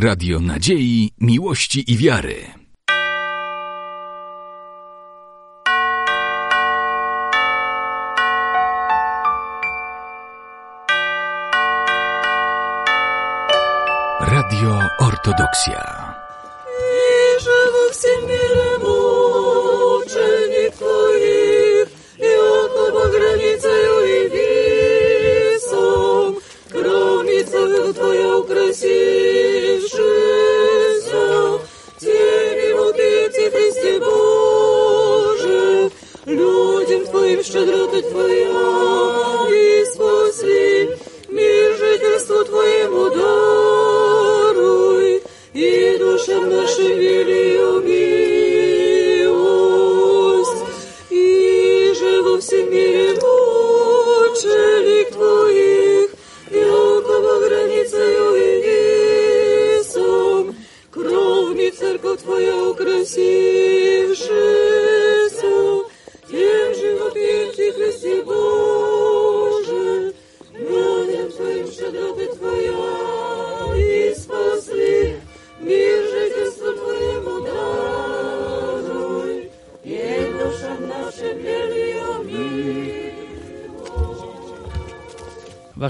Radio Nadziei, Miłości i Wiary. Radio Ortodoksja. Wierzę we wszechmierny uczennik Twoich i on po granicę i wisą, gromnicę Twoją krasię. И любив щедроти твоя.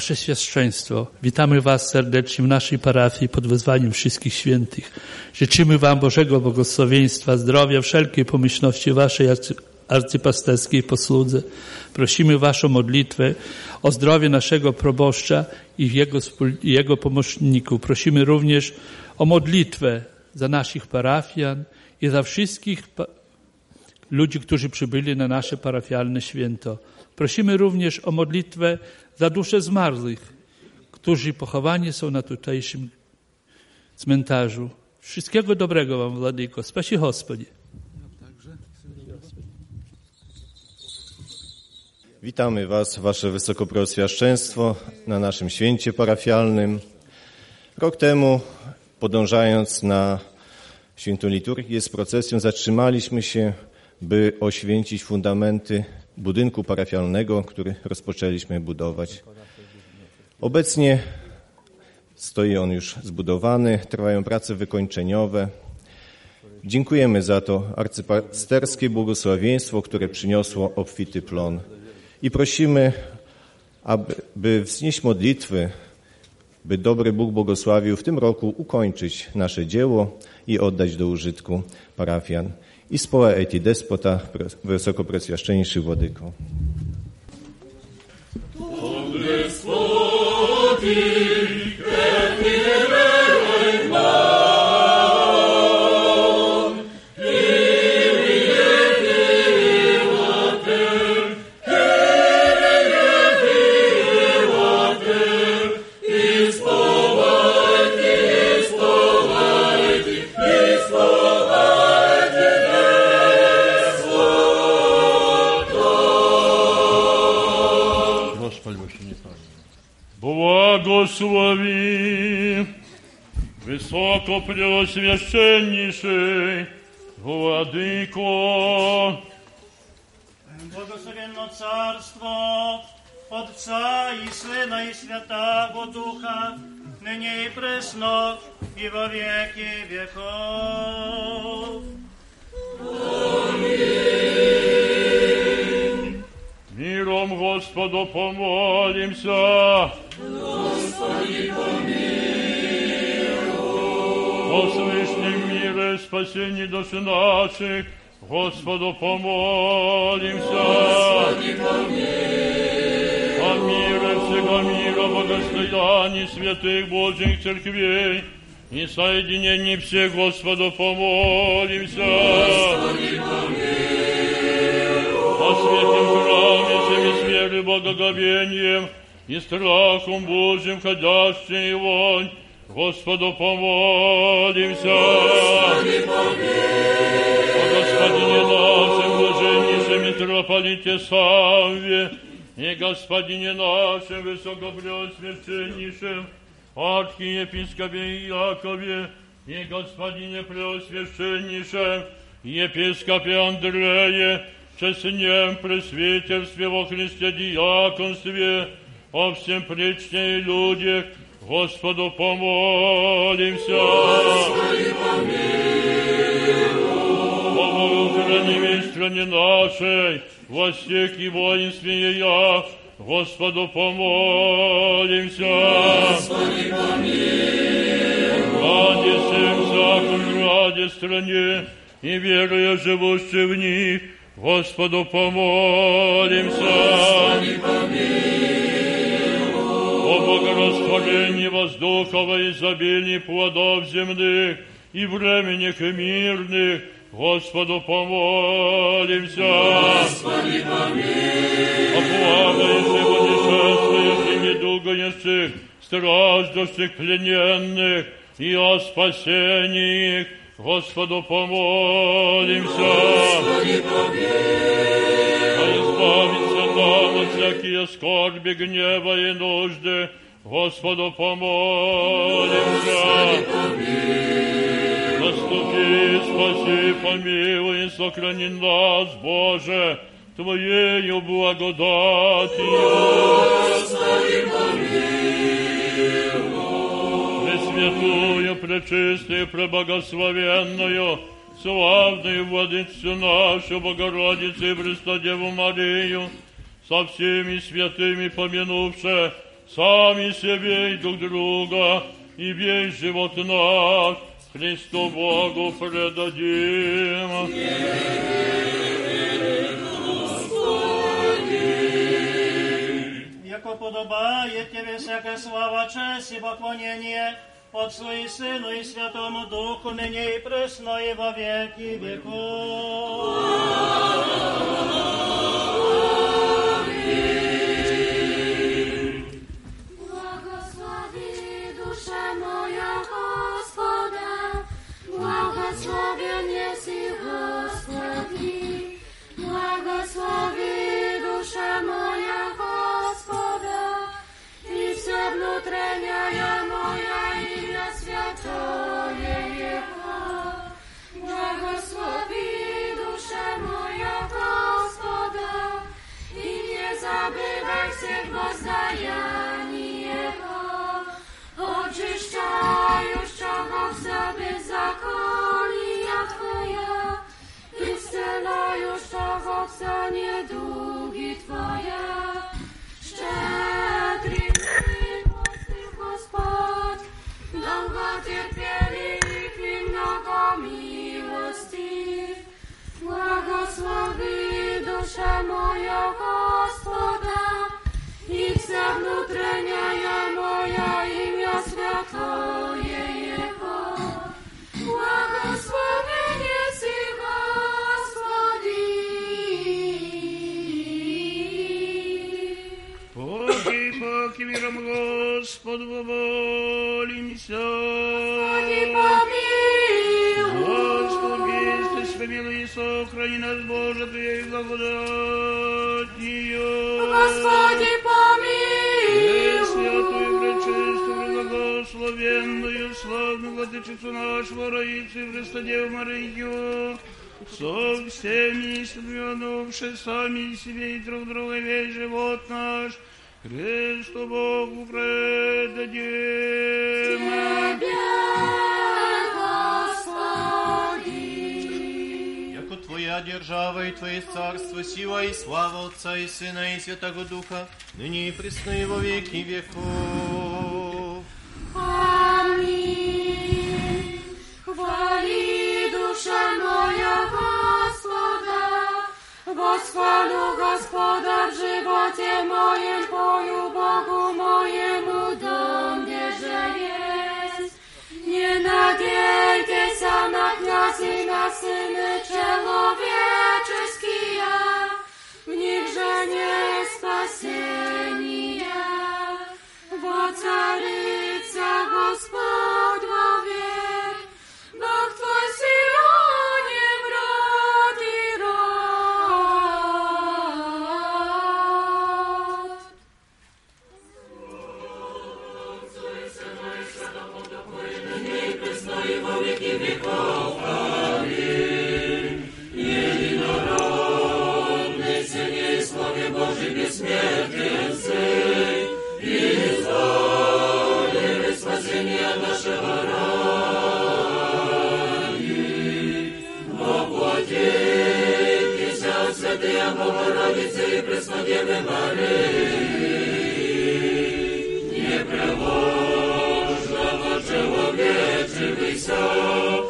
Wasze świadectwo. Witamy Was serdecznie w naszej parafii pod wezwaniem wszystkich świętych. Życzymy Wam Bożego błogosławieństwa, zdrowia, wszelkiej pomyślności Waszej arcy, arcypasterskiej posłudze. Prosimy Waszą modlitwę o zdrowie naszego proboszcza i jego, i jego pomocników. Prosimy również o modlitwę za naszych parafian i za wszystkich ludzi, którzy przybyli na nasze parafialne święto. Prosimy również o modlitwę za dusze zmarłych, którzy pochowani są na tutajszym cmentarzu. Wszystkiego dobrego Wam, Władyko. Spasi Gospodzie. Witamy Was, Wasze Wysokopreoswiaszczeństwo, na naszym święcie parafialnym. Rok temu, podążając na świętą liturgię z procesją, zatrzymaliśmy się, by oświęcić fundamenty budynku parafialnego, który rozpoczęliśmy budować. Obecnie stoi on już zbudowany, trwają prace wykończeniowe. Dziękujemy za to arcypasterskie błogosławieństwo, które przyniosło obfity plon. I prosimy, aby by wznieść modlitwy, by dobry Bóg błogosławił w tym roku ukończyć nasze dzieło i oddać do użytku parafian. I społa eti despota, wysokopresjaszczeńszy Władyko. Благослови высокопреосвященнейший Владыко, Благословенно Царство Отца и Сына и Святаго Духа, ныне и пресно, и во веки веков. миром Господу помолимся. Господи, О свышнем мире, спасении души наших, Господу помолимся. Господи, О мире всего мира, богостоянии святых Божьих церквей, и соединении всех Господу помолимся. Господи, о святом храме всеми с верой, благоговением и страхом Божьим ходящий вонь, Господу помолимся. Господи, О Господине нашем, блаженнейшем митрополите Савве, и Господине нашем, высокопреосвященнейшем, архиепископе Иакове, и Господине преосвященнейшем, епископе Андрее, честнем пресвитерстве во Христе диаконстве, о всем пречне и людях, Господу помолимся. О Богохранимой стране нашей, во всех и воинстве ее, Господу помолимся. Господи, Ради всем всяком ради стране и веруя живущие в них, Господу помолимся. Господи, О богорастворении воздухов и изобилии плодов земных и временных и мирных, Господу помолимся. Господи, помилуй. О плавающих, путешествующих недугающих, страждущих, плененных и о спасении их, Господу помолимся. Господи, помилуй. А избавиться от всякие скорби, гнева и нужды, Господу помолимся. Наступи, спаси, помилуй, и сохрани нас, Боже, Твоею благодатью. Пресвятую, пречистую, преблагословенную, славную Владычцу нашу, Богородицу и Престодеву Марию, со всеми святыми помянувши сами себе и друг друга, и весь живот наш Христу Богу предадим. Яко подобає тебе всяка слава, честь и поклонение Отцу и Сыну и Святому Духу, ныне и пресно, и во веки веков. Błogosławi dusza moja Gospoda i wся wnutrenia ja moja i na świętoje Jego. Błogosławi dusza moja Gospoda i nie zabywaj się gwozdajani Jego. Oczyszczaj już czego w sobie zakon wolno już owoca niedługi Twoja. Szczedry miłosny Gospod, długo cierpieli i mnogo miłości. Błagosławi dusza moja Gospoda i za wnutrenia ja moja imię świętuje Jego. Błagosławi Поки, поки миром Господу помолимся. Господи, помилуй. Господи, Иисус, помилуй и сохрани нас, Боже, Твоей благодатью. Господи, помилуй. Святую, пречистую, благословенную, славную владычицу нашего, Раицу и Христодеву Марию, со всеми сменувши сами себе и друг друга весь живот наш, Христу Богу предадим. Тебе, Господи. Яко Твоя держава и Твое царство, сила и слава Отца и Сына и Святого Духа, ныне и пресно и во веки веков. Chwali dusza moja Gospoda, Gospodu Gospoda w żywocie moim, poju Bogu mojemu dąbie, że jest. Nie nadziejcie się na i na syny człowieczeskija, w nich, że nie spasienia. Bo caryca Gospod so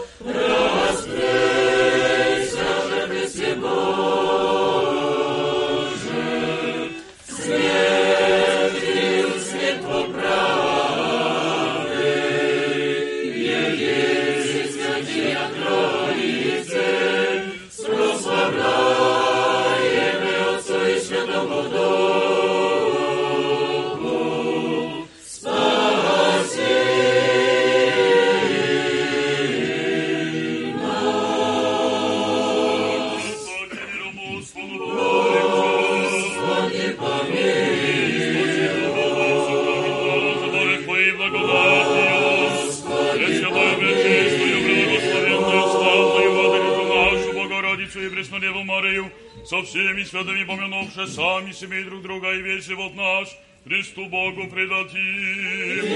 со всеми святыми помянувши сами себе друг друга и весь живот наш, Христу Богу предадим.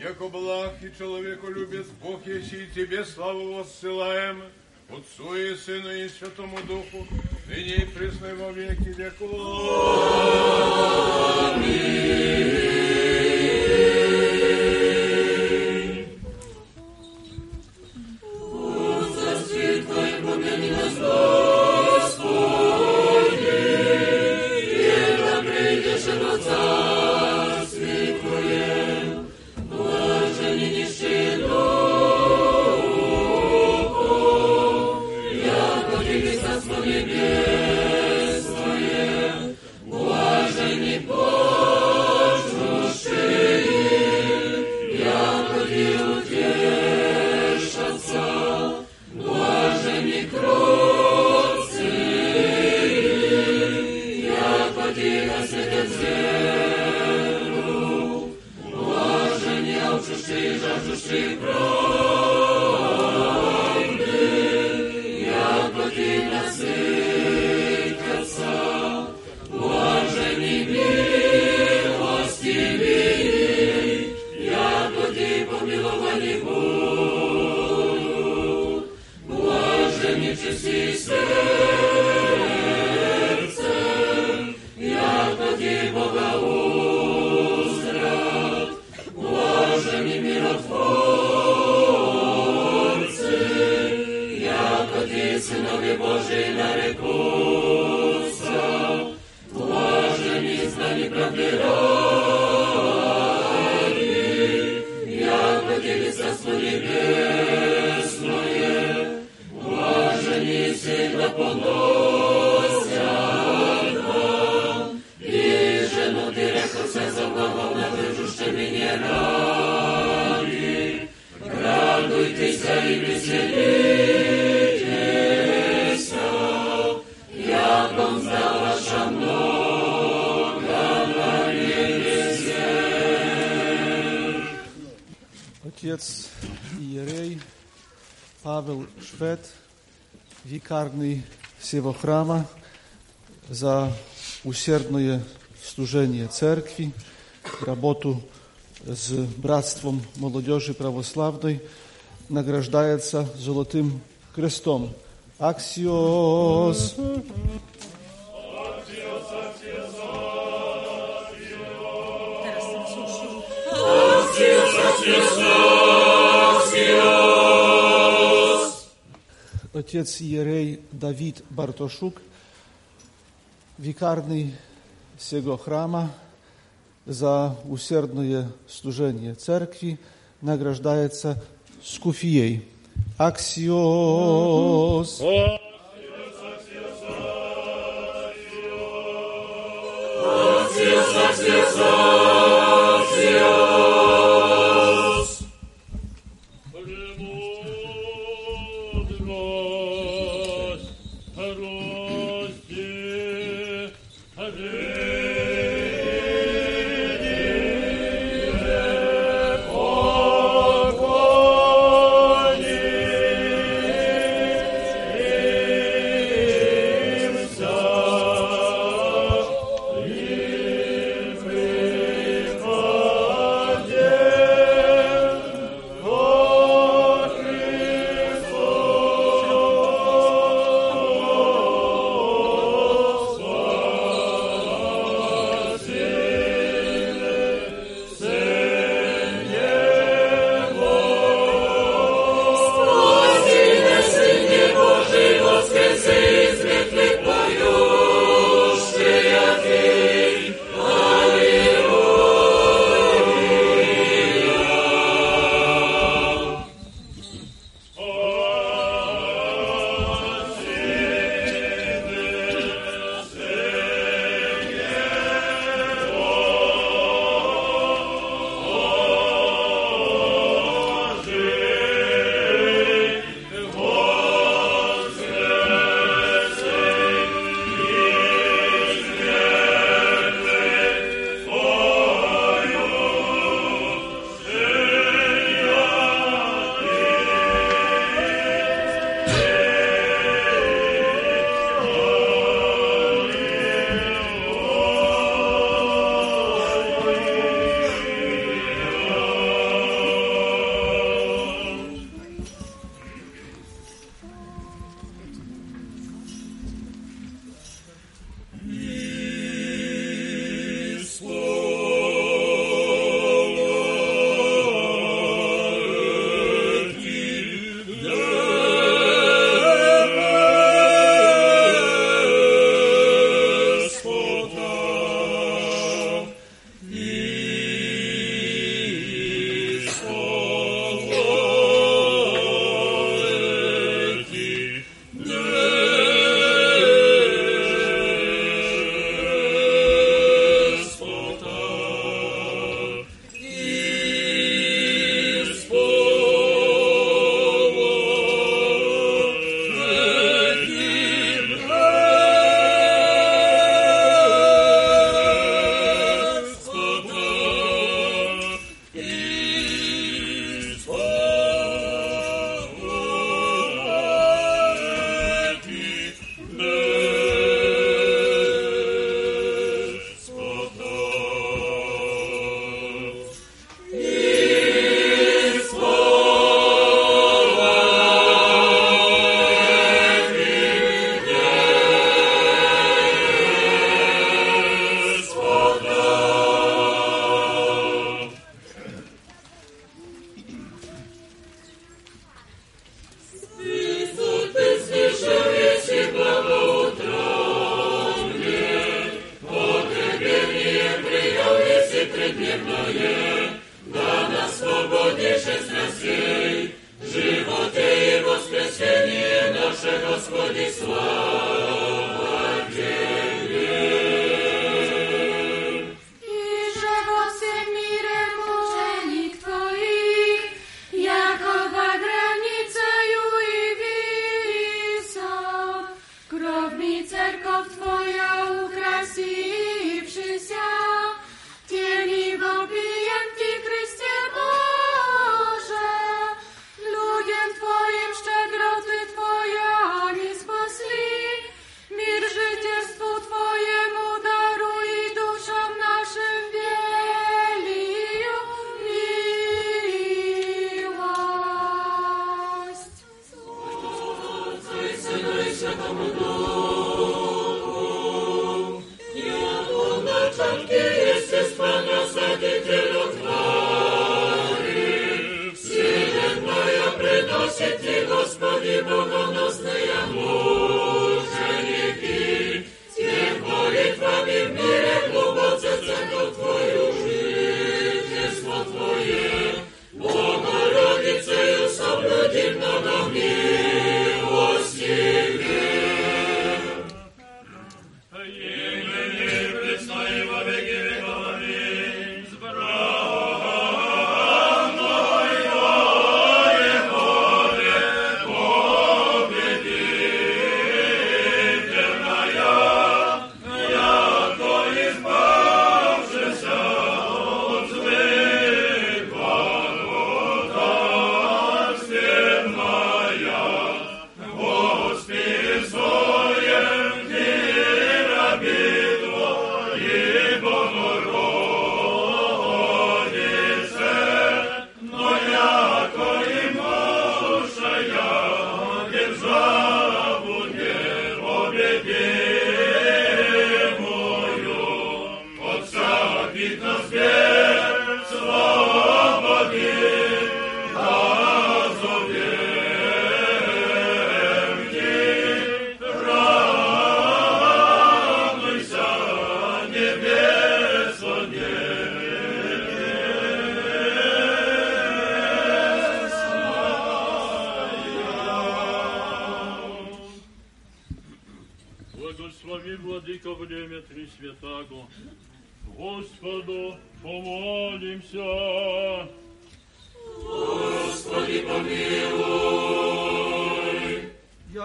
Яко благ и человеку любец Бог, если и тебе славу воссылаем, Отцу и Сыну и Святому Духу, ныне и пресно во веки веков. Отец Павел Швед, wikarny всего храма, za усердное служение церкви, работу с Братством молодежи православной, награждается Золотым крестом. Аксиос! Отец Иерей Давид Бартошук, wikarny всего храма, za усердное служение церкви, награждается скуфией. Аксиос! Премудрость,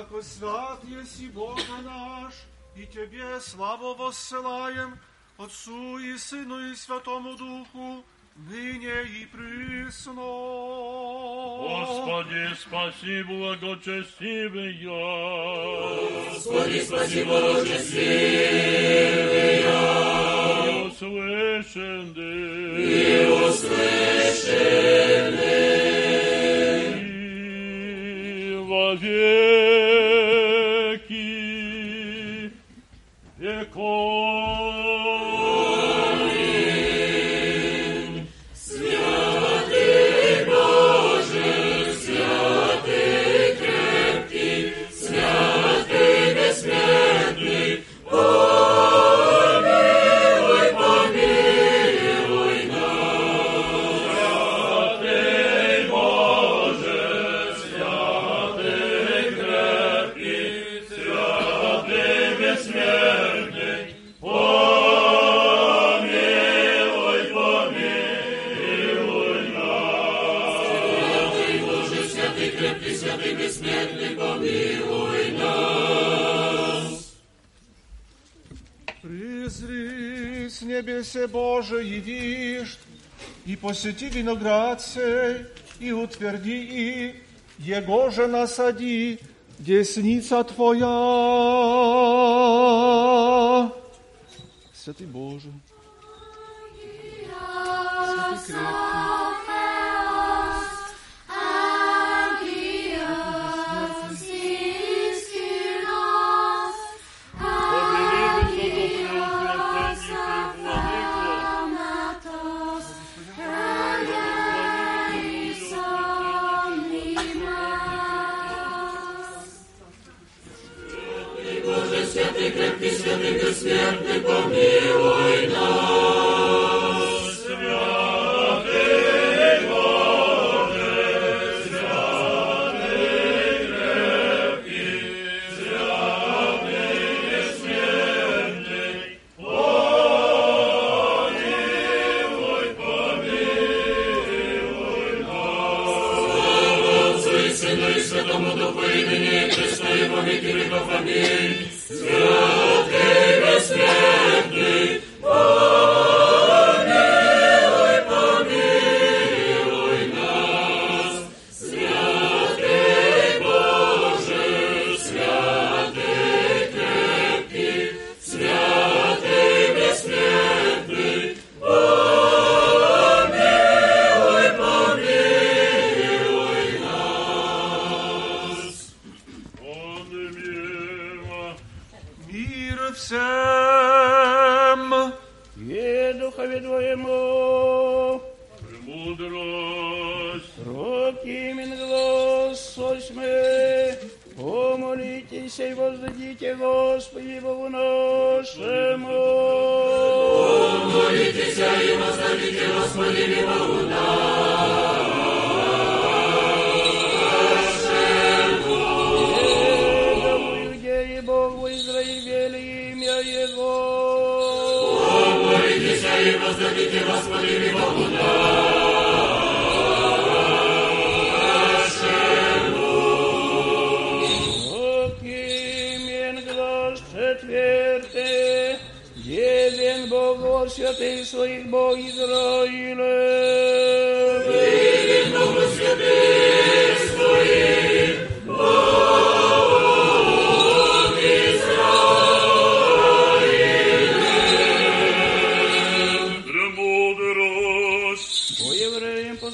Яко свят еси Бога наш, и Тебе славу воссылаем, Отцу и Сыну и Святому Духу, ныне и присно. Господи, спаси благочестивый я. Господи, спаси благочестивый я. И услышанный. И во веки с небесе Боже явишь, и посети виноград сей, и утверди и, Его же насади, десница Твоя. Святый Боже, Боже, святый крепкий, святый бессмертный, помилуй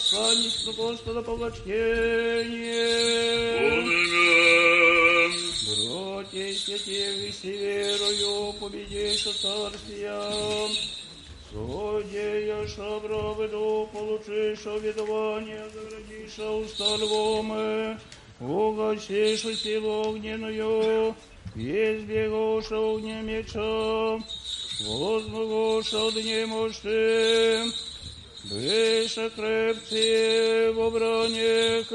всанится Господа поклочнение. Братья и святых, если верою победишь царствия, Содеешь обрабеду, получишь обетование, заградишь уста львомы, угасишь силу огненную, избегушь огня меча, возмогушь огне мощным, Быша крепцы в обранях,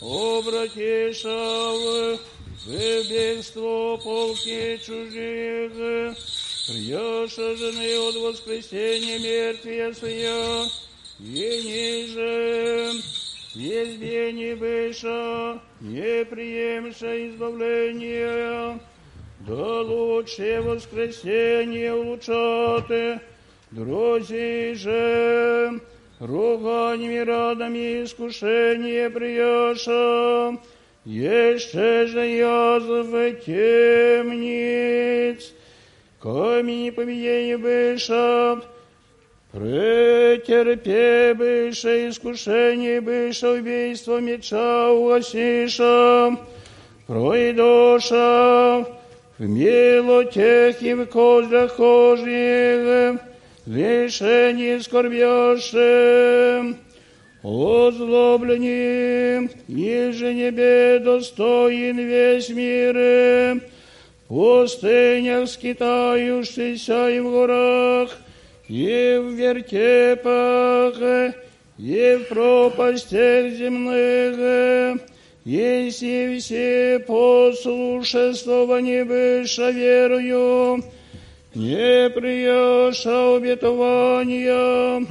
обратиша в в бегство полки чужих, Прияша жены от воскресения мертвия своя, и ниже, езде не быша, не приемша избавления, да лучше воскресение улучшати, друзі же, руганнями, радами искушение прияша, еще же язвы темниц, камень победение быша, претерпе быша искушение быша, убийство меча угасиша, пройдоша, в милотех и в козлях Божьих, лишение скорбяшем, озлобленным, еже небе достоин весь мир, пустынях скитающийся и в горах, и в вертепах, и в пропастях земных, если все послушествование выше верою, не прияша обетования,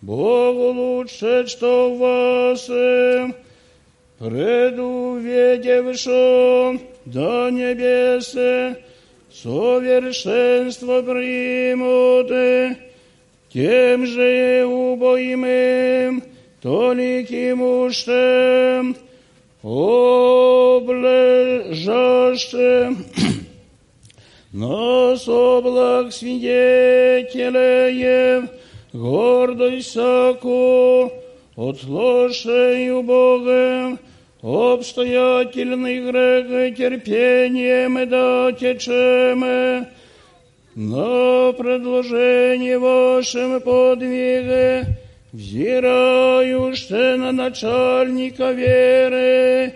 Богу лучше, что в вас, предувидевшо до небесы, совершенство примут, тем же убоимым, толиким ушем, облежащим, нас облак свидетелеев, гордость всяку, от слушаю Богом, обстоятельный грех терпением да течем, на предложение вашем подвиге, взирающий на начальника веры,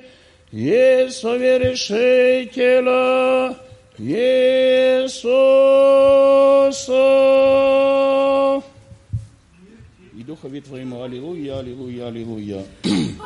и совершителя Иисуса. И Духове Твоему, Аллилуйя, Аллилуйя, Аллилуйя. Многие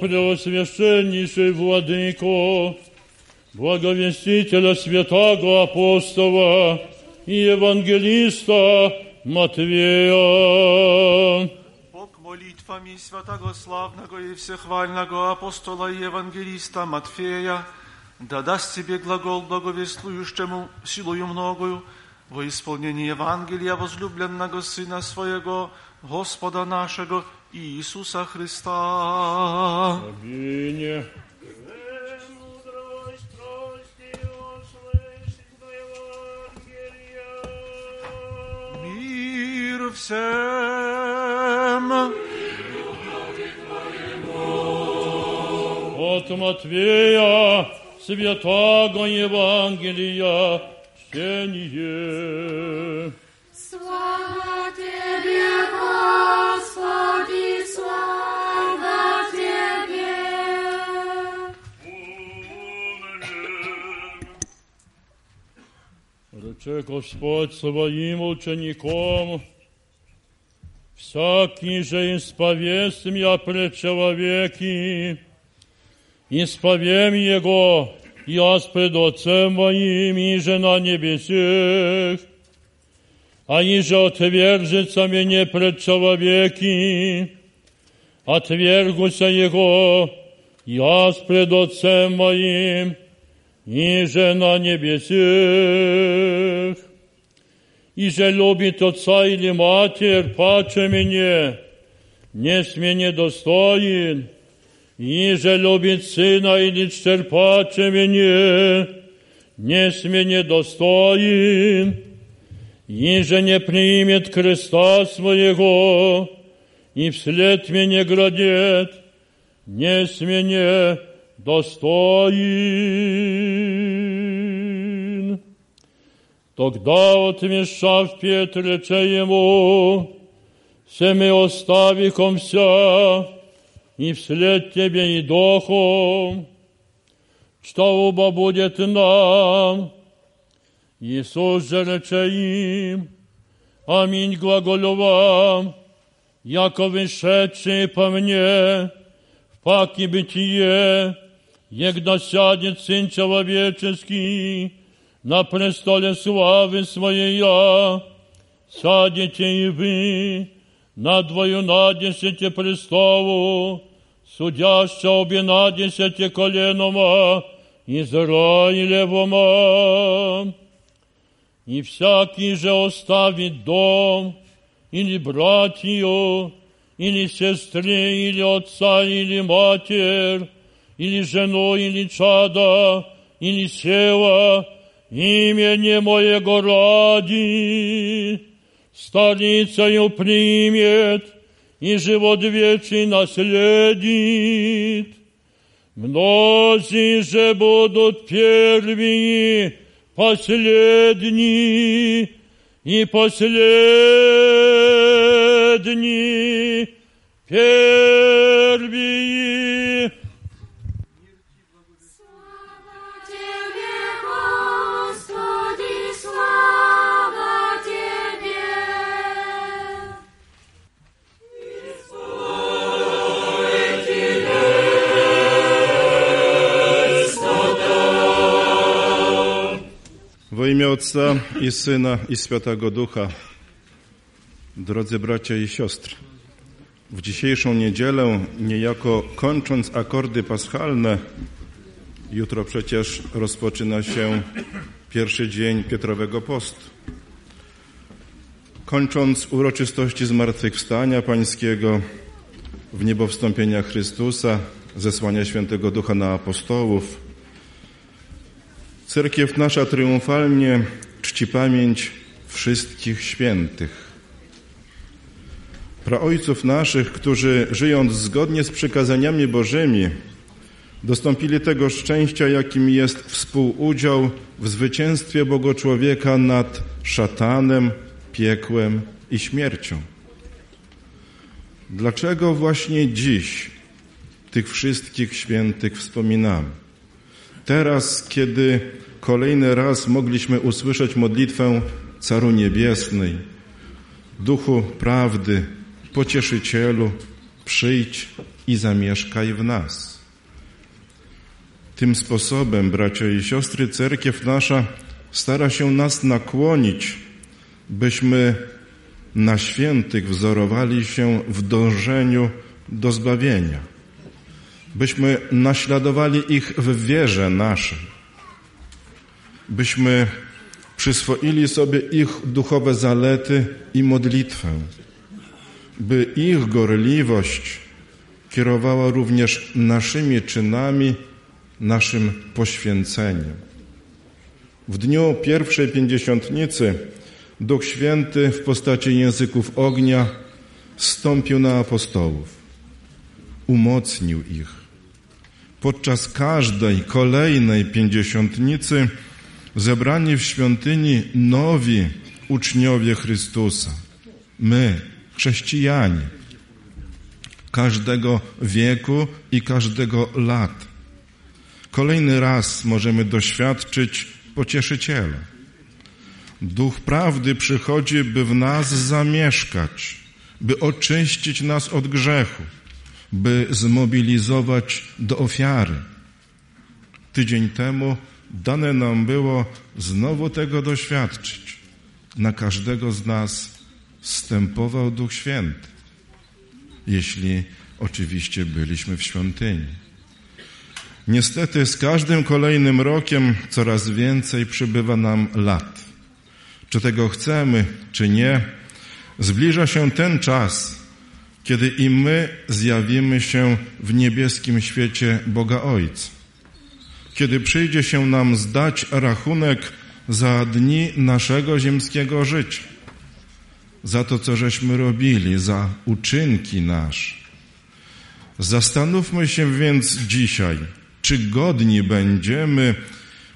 Preoswieszczenniejszy Władyko, błogowieściciela świętego apostoła i ewangelista Матвея. Бог молитвами святого славного и всехвального апостола и евангелиста Матфея да даст тебе глагол благовествующему силою многою во исполнении Евангелия возлюбленного Сына Своего, Господа нашего Иисуса Христа. Аминь. Мир всем! От Матвея, святого Евангелия, чтение. Слава Тебе, Тебе! Рече Господь своим учеником, всякий же исповест меня пред человеки, исповем Его, я пред Отцем моим, и же на небесах, а иже отвержется мне пред человеки, отвергуся Его, я пред Отцем моим, Иже на небесах, Иже любит отца или матерь, паче мне, не смене достоин, Иже любит сына или чтер паче мне, не смене достоин, Иже не примет креста своего, и вслед мне градет, не смене достоин. Тогда отмешав Петр, рече ему, «Се ми оставихом вся, и вслед тебе и дохом, что оба будет нам». Иисус же рече им, «Аминь глаголю вам, яко вышедшие по мне, паки бытие, егда сядет Сын Человеческий на престоле славы Своей, сядете и вы, на двою надесете престолу, судяща обе надесете коленома Израилевома. И всякий же оставит дом или братью, или сестры, или отца, или матерь, или жену, или чада, или сева, имени моего ради, столицею примет, и живот вечный наследит. Многие же будут первые, последние, и последний первый. Ojca i Syna i Świętego Ducha, drodzy bracia i siostry, w dzisiejszą niedzielę, niejako kończąc akordy paschalne, jutro przecież rozpoczyna się pierwszy dzień Piotrowego Postu. Kończąc uroczystości zmartwychwstania Pańskiego, w niebo wstąpienia Chrystusa, zesłania Świętego Ducha na apostołów, Cerkiew nasza triumfalnie czci pamięć wszystkich świętych. Praojców naszych, którzy żyjąc zgodnie z przykazaniami Bożymi, dostąpili tego szczęścia, jakim jest współudział w zwycięstwie Boga człowieka nad szatanem, piekłem i śmiercią. Dlaczego właśnie dziś tych wszystkich świętych wspominamy? Teraz, kiedy kolejny raz mogliśmy usłyszeć modlitwę Caru Niebiesnej, Duchu Prawdy, Pocieszycielu, przyjdź i zamieszkaj w nas. Tym sposobem, bracia i siostry, cerkiew nasza stara się nas nakłonić, byśmy na świętych wzorowali się w dążeniu do zbawienia, byśmy naśladowali ich w wierze naszej, byśmy przyswoili sobie ich duchowe zalety i modlitwę, by ich gorliwość kierowała również naszymi czynami, naszym poświęceniem. W dniu pierwszej pięćdziesiątnicy Duch Święty w postaci języków ognia stąpił na apostołów, umocnił ich. Podczas każdej kolejnej pięćdziesiątnicy zebrani w świątyni nowi uczniowie Chrystusa, my, chrześcijanie, każdego wieku i każdego lat. Kolejny raz możemy doświadczyć pocieszyciela. Duch prawdy przychodzi, by w nas zamieszkać, by oczyścić nas od grzechu, by zmobilizować do ofiary. Tydzień temu dane nam było znowu tego doświadczyć. Na każdego z nas stępował Duch Święty, jeśli oczywiście byliśmy w świątyni. Niestety z każdym kolejnym rokiem coraz więcej przybywa nam lat. Czy tego chcemy, czy nie, zbliża się ten czas, kiedy i my zjawimy się w niebieskim świecie Boga Ojca. Kiedy przyjdzie się nam zdać rachunek za dni naszego ziemskiego życia, za to, co żeśmy robili, za uczynki nasze. Zastanówmy się więc dzisiaj, czy godni będziemy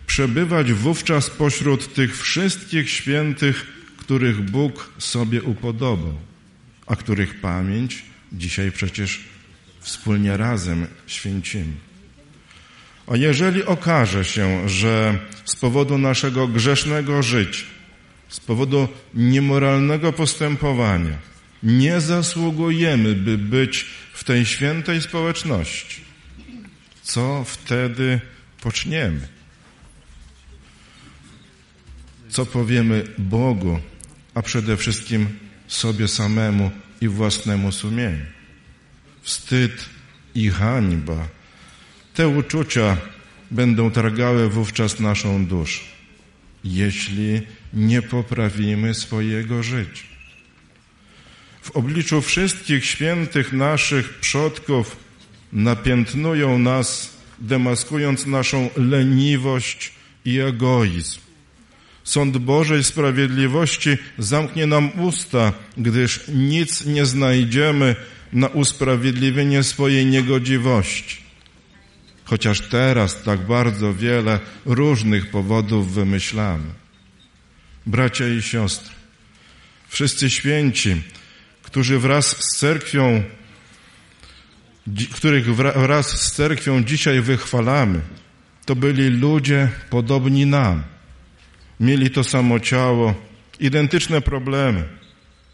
przebywać wówczas pośród tych wszystkich świętych, których Bóg sobie upodobał, a których pamięć dzisiaj przecież wspólnie razem święcimy. A jeżeli okaże się, że z powodu naszego grzesznego życia, z powodu niemoralnego postępowania nie zasługujemy, by być w tej świętej społeczności, co wtedy poczniemy? Co powiemy Bogu, a przede wszystkim sobie samemu i własnemu sumieniu? Wstyd i hańba. Te uczucia będą targały wówczas naszą duszę, jeśli nie poprawimy swojego życia. W obliczu wszystkich świętych naszych przodków napiętnują nas, demaskując naszą leniwość i egoizm. Sąd Bożej Sprawiedliwości zamknie nam usta, gdyż nic nie znajdziemy na usprawiedliwienie swojej niegodziwości. Chociaż teraz tak bardzo wiele różnych powodów wymyślamy. Bracia i siostry, wszyscy święci, którzy wraz z cerkwią których wraz z cerkwią dzisiaj wychwalamy, to byli ludzie podobni nam. Mieli to samo ciało, identyczne problemy.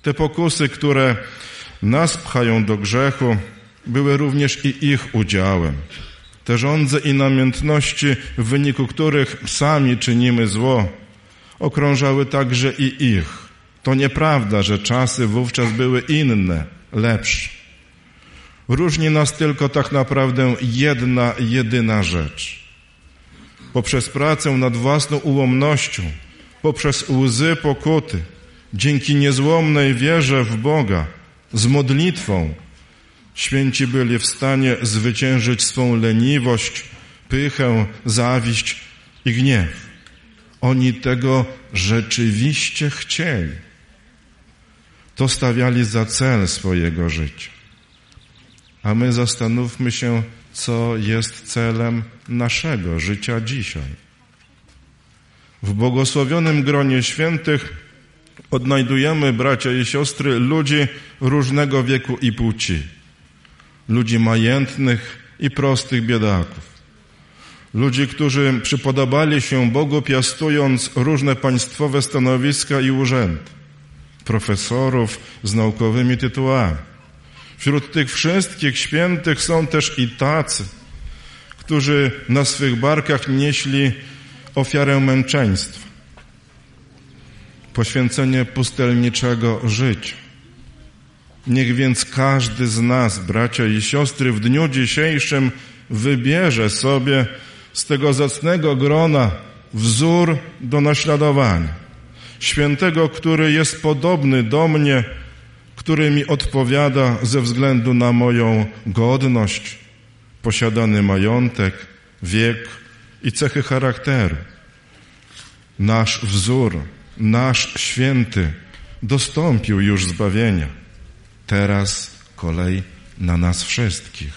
Te pokusy, które nas pchają do grzechu, były również i ich udziałem. Te żądze i namiętności, w wyniku których sami czynimy zło, okrążały także i ich. To nieprawda, że czasy wówczas były inne, lepsze. Różni nas tylko tak naprawdę jedna, jedyna rzecz. Poprzez pracę nad własną ułomnością, poprzez łzy pokuty, dzięki niezłomnej wierze w Boga, z modlitwą, święci byli w stanie zwyciężyć swą leniwość, pychę, zawiść i gniew. Oni tego rzeczywiście chcieli. To stawiali za cel swojego życia. A my zastanówmy się, co jest celem naszego życia dzisiaj. W błogosławionym gronie świętych odnajdujemy, bracia i siostry, ludzi różnego wieku i płci. Ludzi majętnych i prostych biedaków. Ludzi, którzy przypodobali się Bogu, piastując różne państwowe stanowiska i urzędy. Profesorów z naukowymi tytułami Wśród tych wszystkich świętych są też i tacy, którzy na swych barkach nieśli ofiarę męczeństwa, poświęcenie pustelniczego życia. Niech więc każdy z nas, bracia i siostry, w dniu dzisiejszym wybierze sobie z tego zacnego grona wzór do naśladowania. Świętego, który jest podobny do mnie, który mi odpowiada ze względu na moją godność, posiadany majątek, wiek i cechy charakteru. Nasz wzór, nasz święty dostąpił już zbawienia. Teraz kolej na nas wszystkich.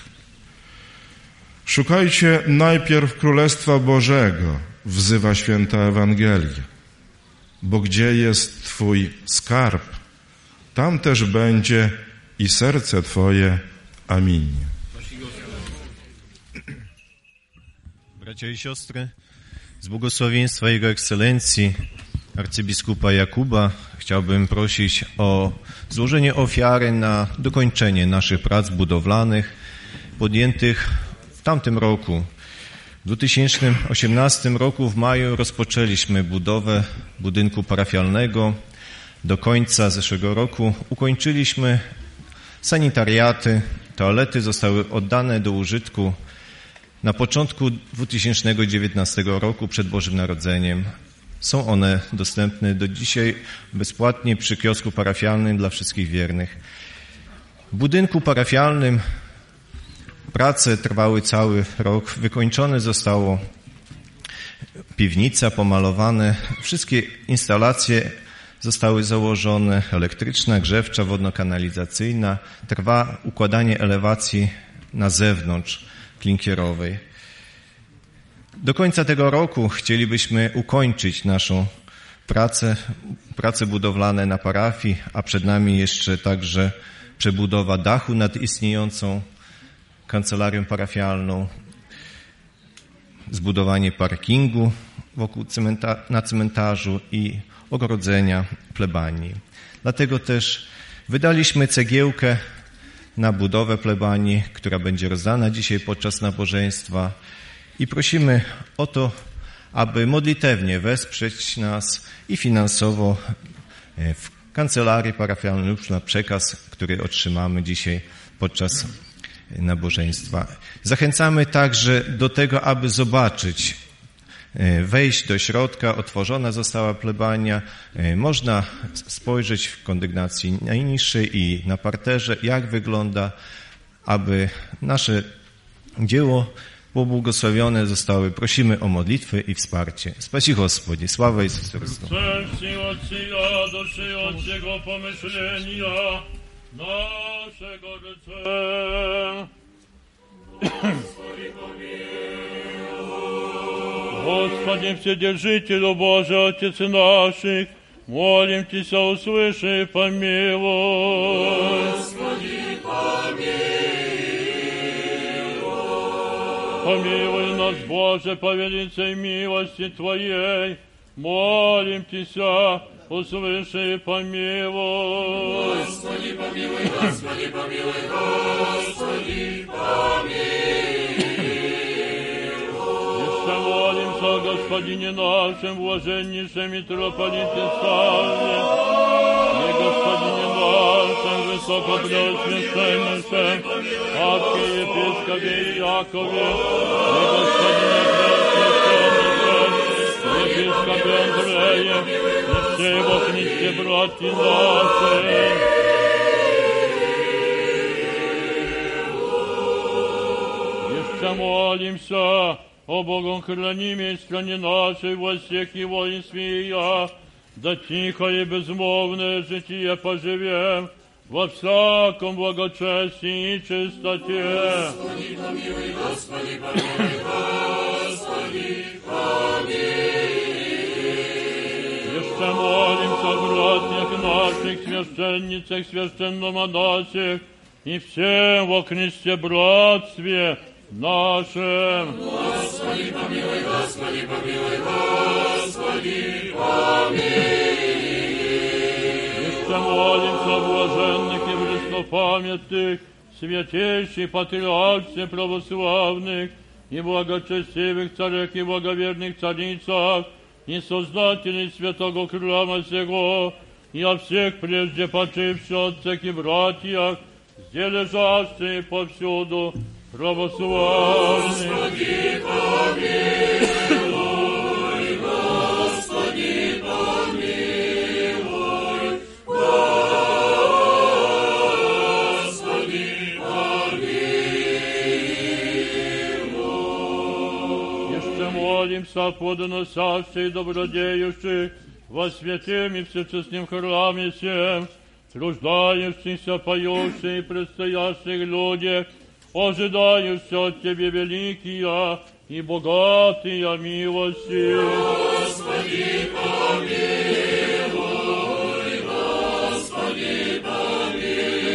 Szukajcie najpierw Królestwa Bożego, wzywa święta Ewangelia. Bo gdzie jest Twój skarb, tam też będzie i serce Twoje. Amin. Bracia i siostry, z błogosławieństwa Jego Ekscelencji arcybiskupa Jakuba chciałbym prosić o złożenie ofiary na dokończenie naszych prac budowlanych podjętych w tamtym roku. W 2018 roku w maju rozpoczęliśmy budowę budynku parafialnego. Do końca zeszłego roku ukończyliśmy sanitariaty, toalety zostały oddane do użytku na początku 2019 roku przed Bożym Narodzeniem. Są one dostępne do dzisiaj bezpłatnie przy kiosku parafialnym dla wszystkich wiernych. W budynku parafialnym prace trwały cały rok. Wykończone zostało piwnica, pomalowane. Wszystkie instalacje zostały założone. Elektryczna, grzewcza, wodno-kanalizacyjna. Trwa układanie elewacji na zewnątrz klinkierowej. Do końca tego roku chcielibyśmy ukończyć naszą pracę, prace budowlane na parafii, a przed nami jeszcze także przebudowa dachu nad istniejącą kancelarią parafialną, zbudowanie parkingu wokół cymenta, na cmentarzu i ogrodzenia plebanii. Dlatego też wydaliśmy cegiełkę na budowę plebanii, która będzie rozdana dzisiaj podczas nabożeństwa i prosimy o to, aby modlitewnie wesprzeć nas i finansowo e, w kancelarii parafialnej lub na przekaz, który otrzymamy dzisiaj podczas nabożeństwa. Zachęcamy także do tego, aby zobaczyć, wejść do środka, otworzona została plebania. E, można spojrzeć w kondygnacji najniższej i na parterze, jak wygląda, aby nasze dzieło pobłogosławione zostały. Prosimy o modlitwę i wsparcie. Spasi Gospodzie, sława Ojciego pomyślenia naszego Господи, Вседержителю Божий, Отец наших, молим Тебя, услыши, помилуй. Господи, помилуй. Помилуй нас, Боже, по великой милости Твоей, молим Тебя, услыши и помилуй. Господи, помилуй, Господи, помилуй, Господи, помилуй. Господине нашем, блаженнейшем митрополите Савве, и Господине нашем, высокопреосвященнейшем, архиепископе Якове, и Господине преосвященнейшем, епископе Андрея, и все во Христе братья наши. Еще молимся О Богом хранимой стране нашей во всех его воинствия, да тихо и безмолвное житие поживем во всяком благочестии и чистоте. Господи, помилуй, Господи, помилуй, Господи, помилуй. Еще молимся братьях наших, священницах, священномонасях и всем во Христе братстве нашем. Господи, помилуй, Господи, помилуй, Господи, помилуй. Еще молимся о блаженных и преснопамятных, святейших патриарших православных и благочестивых царях и благоверных царицах, и создателей святого храма сего, и о всех прежде почивших отцах и братьях, где лежащие повсюду православных. Господи, помилуй, Господи, помилуй, Господи, помилуй. Jeszcze молимся, подоносящих, добродеющих, во святем и всечестном храме всем, труждающихся, поющих и предстоящих людях, ожидающих от Тебе великие и богатые милости. Господи, помилуй, Господи, помилуй,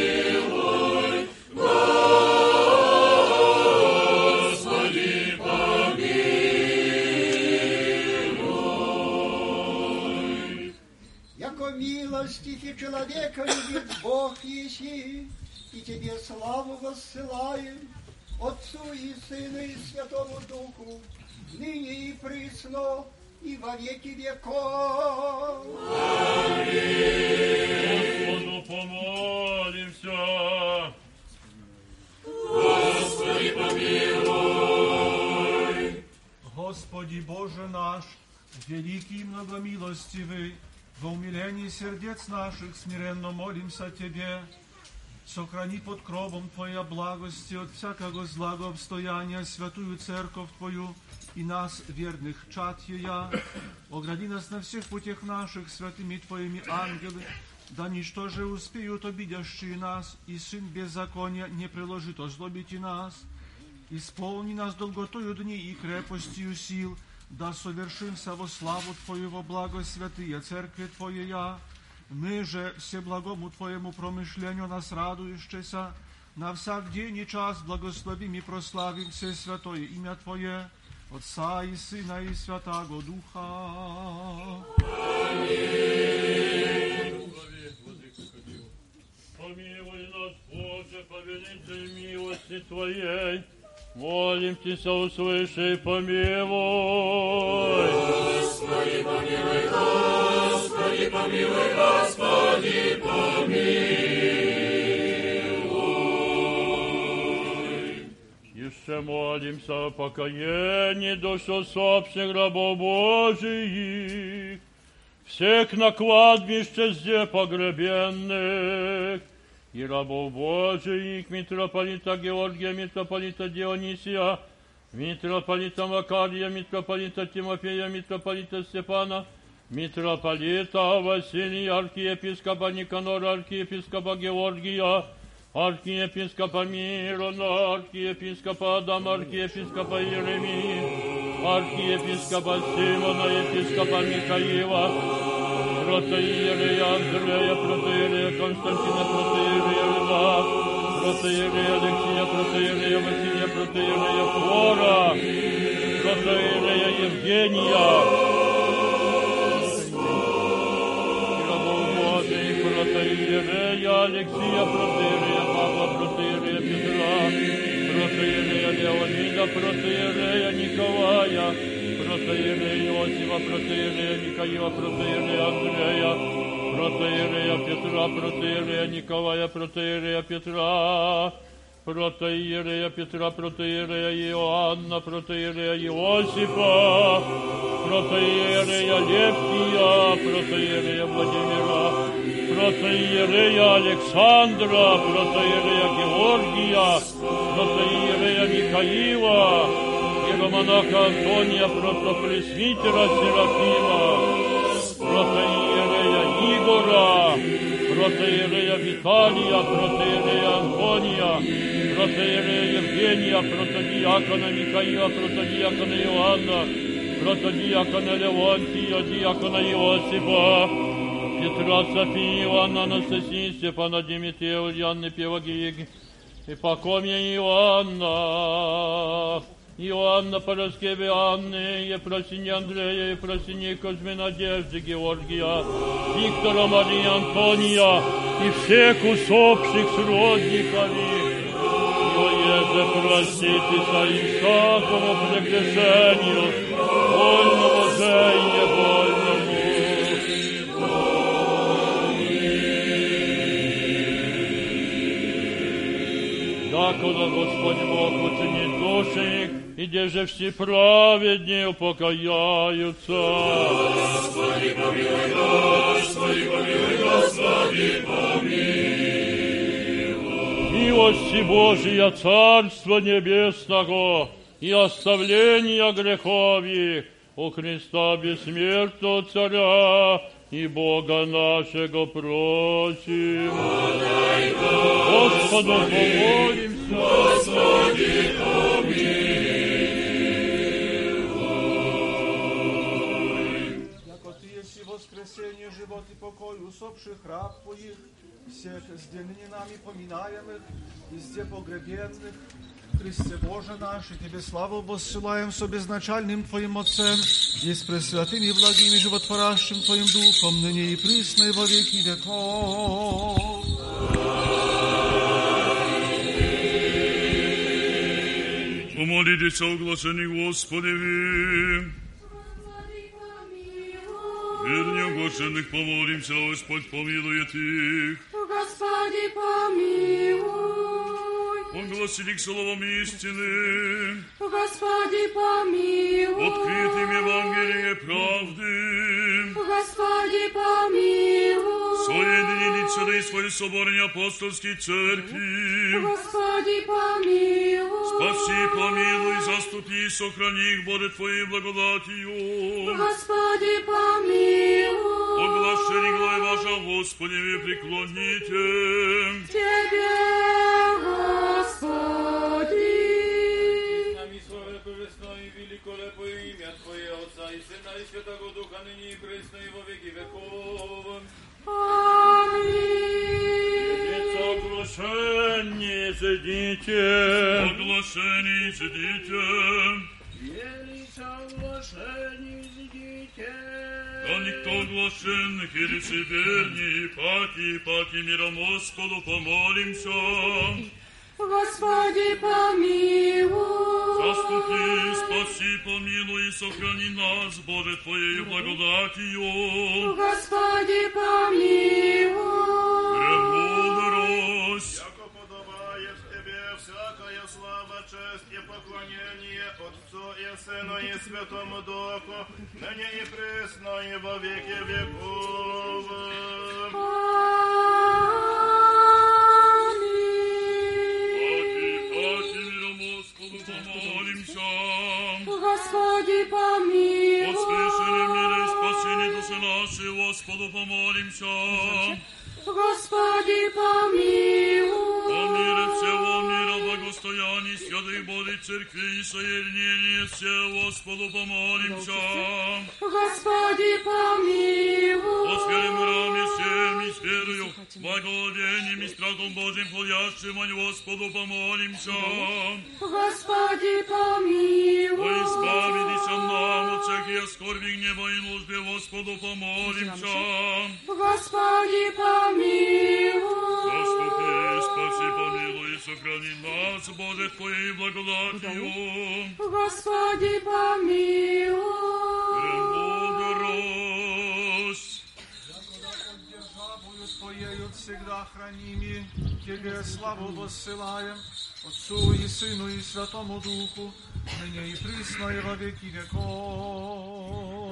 Господи, помилуй. Яко милостив и человека любит Бог еси, и Тебе славу воссылаем, Отцу и Сыну и Святому Духу, ныне и присно, и во веки веков. Господу помолимся. Господи, помилуй. Господи Боже наш, великий и многомилостивый, во умилении сердец наших смиренно молимся Тебе, сохрани под кровом Твоя благости от всякого злого обстояния святую церковь Твою и нас, верных чад Ея, огради нас на всех путях наших святыми Твоими ангелы, да ничто же успеют обидящие нас, и Сын беззакония не приложит озлобить и нас, Исполни нас долготою дней и крепостью сил, да совершимся во славу Твою во благо святые церкви Твоя. Мы же все благому Твоему промышлению нас радующееся, на всяк день и час благословим и прославим все святое имя Твое, Отца и Сына и Святаго Духа. Помилуй нас, Боже, по великой милости Твоей. Молим Тебя, услыши, помилуй. Господи, помилуй, Господи, помилуй, Господи, помилуй. Еще молимся о покаянии душ усопших рабов Божиих, всех на кладбище зде погребенных, и рабов Божиих, митрополита Георгия, митрополита Дионисия, митрополита Макария, митрополита Тимофея, митрополита Степана, митрополита Василия, архиепископа Никанора, архиепископа Георгия, архиепископа Мирона, архиепископа Адама, архиепископа Еремии, архиепископа Симона, епископа Михаила, протеерия Андрея, протеерия Константина, протеерия Льва, протеерия Алексея, протеерия Василия, протеерия Флора, протеерия Евгения, протеерия Алексия, протеерия Павла, протеерия Петра, протеерия Леонида, протеерия Николая, протеерея Иосифа, протеерея Михаила, протеерея Андрея, протеерея Петра, протеерея Николая, протеерея Петра, протеерея Петра, протеерея Иоанна, протеерея Иосифа, протеерея Левкия, протеерея Владимира, протеерея Александра, протеерея Георгия, протеерея Михаила, иеромонаха Антония, протопресвитера Серафима, протоиерея Игора, протоиерея Виталия, протоиерея Антония, протоиерея Евгения, протодиакона Михаила, протодиакона Иоанна, протодиакона Левонтия, диакона Иосифа, Петра Софии, Иоанна Анастасии, Степана Димитрея, Ульяны Пелагии, Ипакомия Иоанна, Иоанна Параскеве Анны, Ефросини Андрея, Ефросини Козьмы Надежды Георгия, Виктора Марии Антония и всех усопших с родниками, Боже, проститеся и всякому прегрешению, вольного же и невольному. Дакона Господь Бог учинит души их, и где же все праведнее упокояются. Господи, помилуй, Господи, помилуй, Господи, помилуй. Милости Божия, Царства Небесного и оставления грехов их у Христа бессмертного Царя и Бога нашего просим. Господу помолимся. Господи, помилуй. покой усопших раб Твоих, всех сделанных нами поминаемых, везде погребенных, Христе Боже наш, и Тебе славу воссылаем с обезначальным Твоим Отцем и с пресвятым и благим и животворящим Твоим Духом, ныне и присно и во веки веков. Помолитесь о оглашении Верни оглашенных помолимся, Господь помилует их. Господи, помилуй. Огласили к словам истины. Господи, помилуй. Открытым Евангелие правды. Господи, помилуй. Соединили целый свой соборный апостольский церкви. Господи, помилуй. Спаси, помилуй, заступи, сохрани их, Боже, Твоей благодатью. Господи, помилуй. Оглашение главы ваша, Господи, вы преклоните. Тебе, Господи. Нами славе Божество и великолепое имя Твое, Отца и Сына и Святого Духа, ныне и пресно и во веки веков. Аминь. Оглашение сидите. Оглашение сидите. Велича оглашений идите. А никто оглашенных и лицеверней, паки, паки миром Господу помолимся. Господи, помилуй. Заступи, спаси, помилуй и сохрани нас, Боже, Твоею благодатью. Господи, помилуй. Премудрость. Яко подобает Тебе всякая слава, честь и поклонение Отцу и Сыну и Святому Духу, ныне и пресно и во веки веков. Паки, Господи, помилуй. Воскрешение мира и спасение души нашей, Господу помолимся. Господи, помилуй. О мире всего мира, благостоянии святой Божьей Церкви и соединении все, Господу помолимся. Господи, помилуй. О сфере мирами всем и с верою, благоволением и страхом Божьим ходящим, о Господу помолимся. Господи, помилуй. О избавитеся нам от всяких скорби, гнева и нужды, Господу помолимся. Господи, помилуй. Заступи, спаси, помилуй и сохрани нас, Боже, Твоей благодатью. Господи, помилуй. Премудрость. Державою Твоею всегда храними, Тебе славу воссылаем, Отцу и Сыну и Святому Духу, ныне и присно и во веки веков.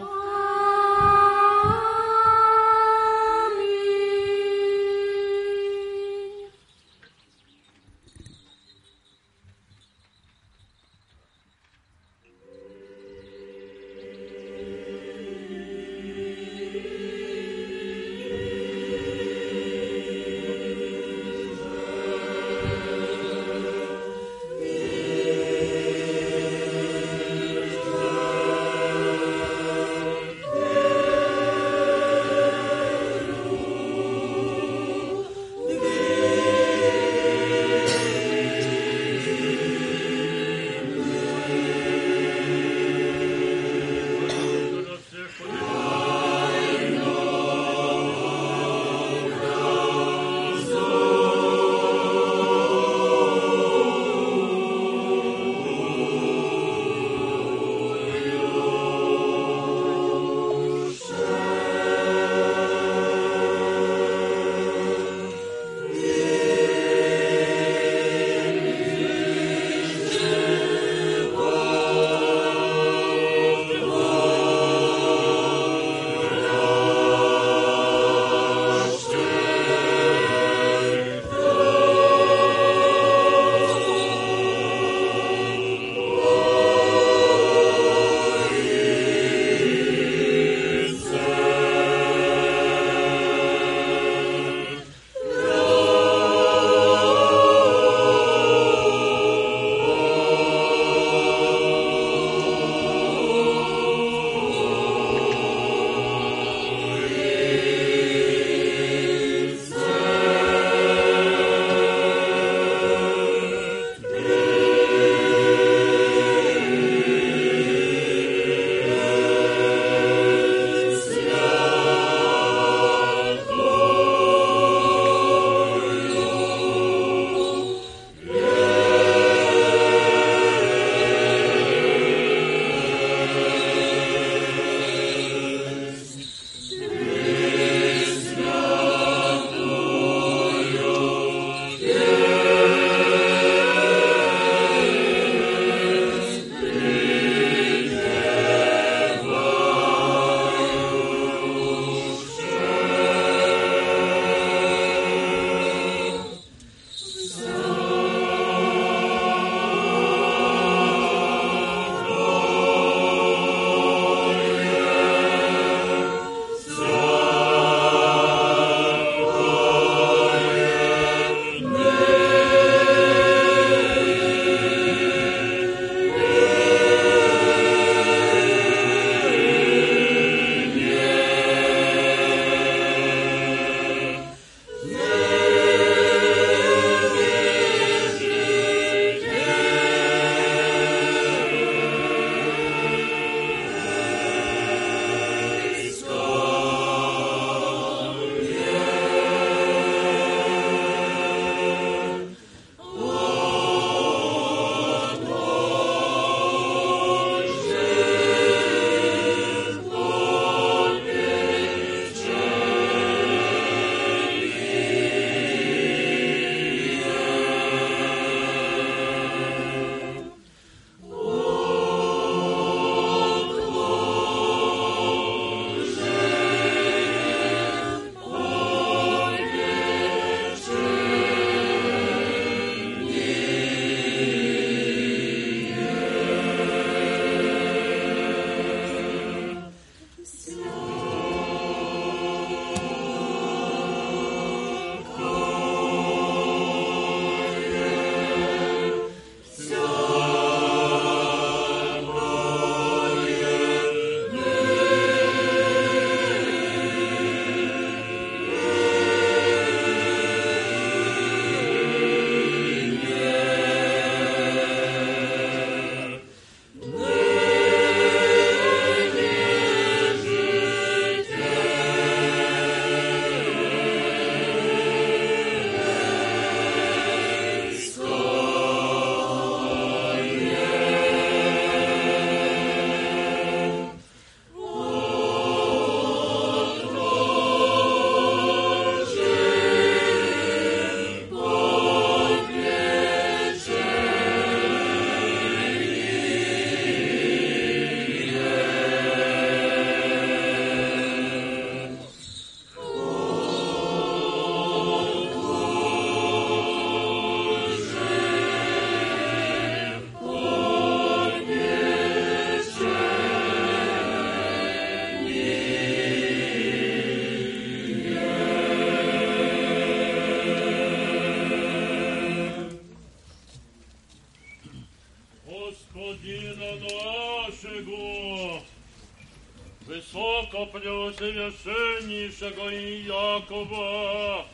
Высоко преосвященнейшего Иакова,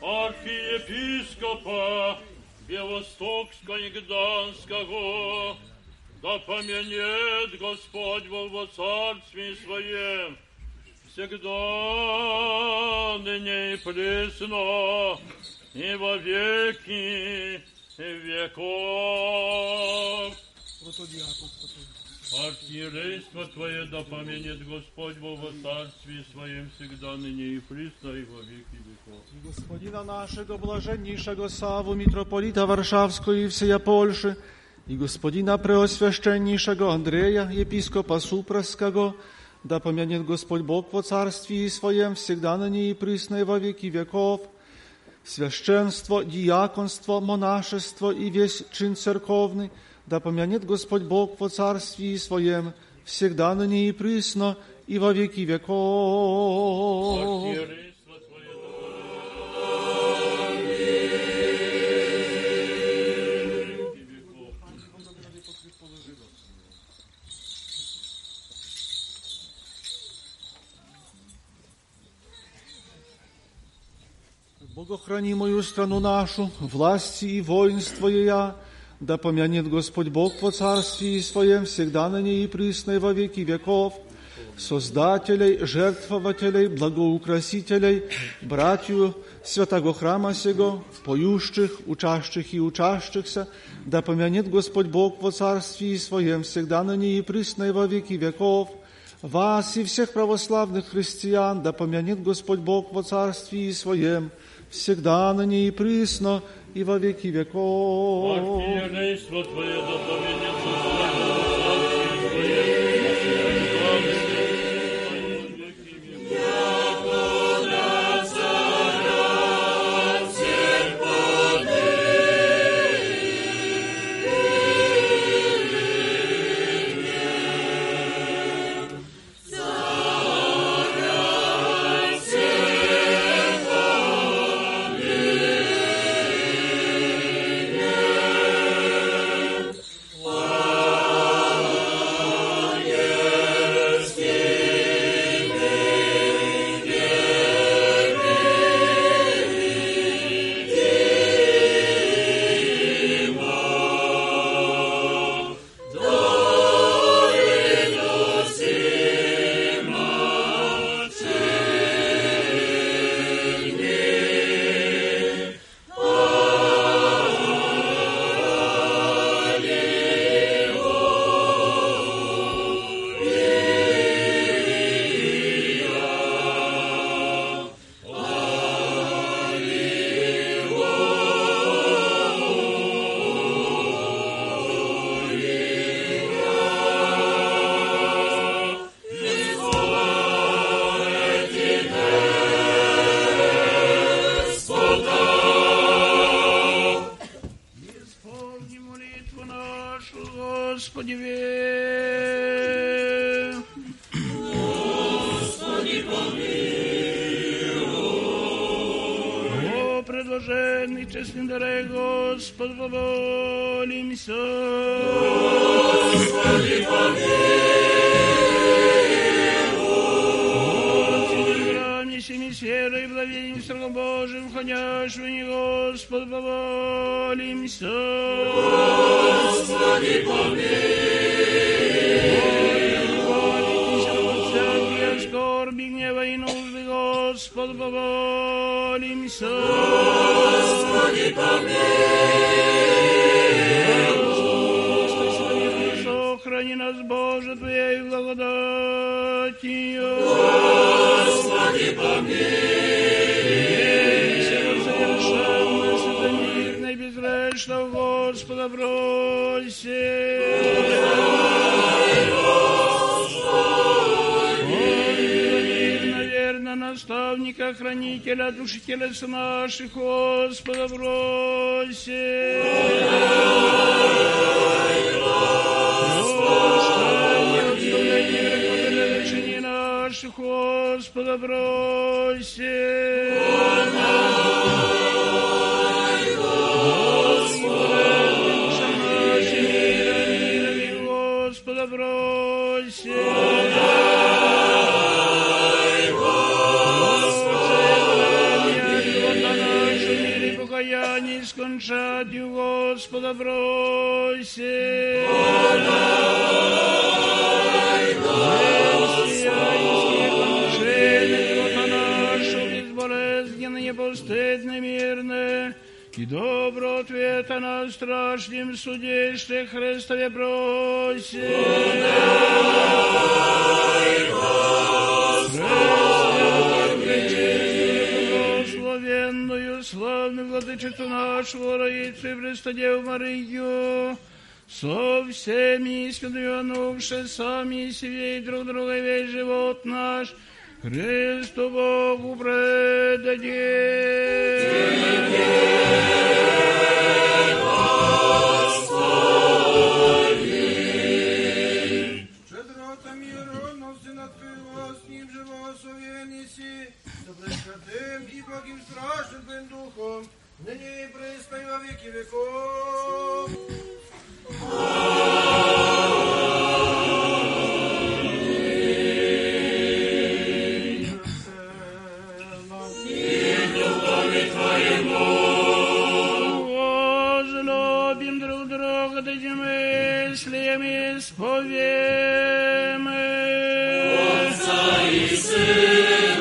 архиепископа Белостокского и Гданского, да поменет Господь во царстве Своем, всегда ныне и пресно, и во веки веков. Архиерейство Твое да поменет Господь во царстве Своем всегда, ныне и присно, и во веки веков. Господина нашego blaženniejszego Sawu, mitropolita warszawskiego i wseja Polszy, i gospodina preoswieszczenniejszego Andrzeja, episkopa Supraskiego, da pomieniet Господь Бог во царстве Своем всегда ныне и присно и во веки веков, священство, диаконство, монашество и весь чин церковный, да помянет Господь Бог во царстве Своем всегда ныне и присно и во веки веков. Богохрани мою страну нашу, власти и воинство я, да помянет Господь Бог по царстве Своем всегда на ней и присно во веки веков, создателей, жертвователей, благоукрасителей, братью святого храма сего, поющих, учащих и учащихся, да помянет Господь Бог во царстве Своем всегда на ней и присно во веки веков, вас и всех православных христиан, да помянет Господь Бог во царстве Своем, всегда на ней присно, и во веки веков. Твое да Спасителя, Хранителя, Душителя наших, Господа, бросим. Господи, наших, Господа, бросим. страшнім суді, ще Христові просі. славенную, славною владичицю нашого раїцю і пристадів Марию, со всеми искренною сами себе и друг друга весь живот наш, Христу Богу предадим. Да пресвятым и Богим страшным Твоим Духом, ныне и пресно и во веки веков. Возлюбим друг друга, да мыслями сповем. Отца и Сына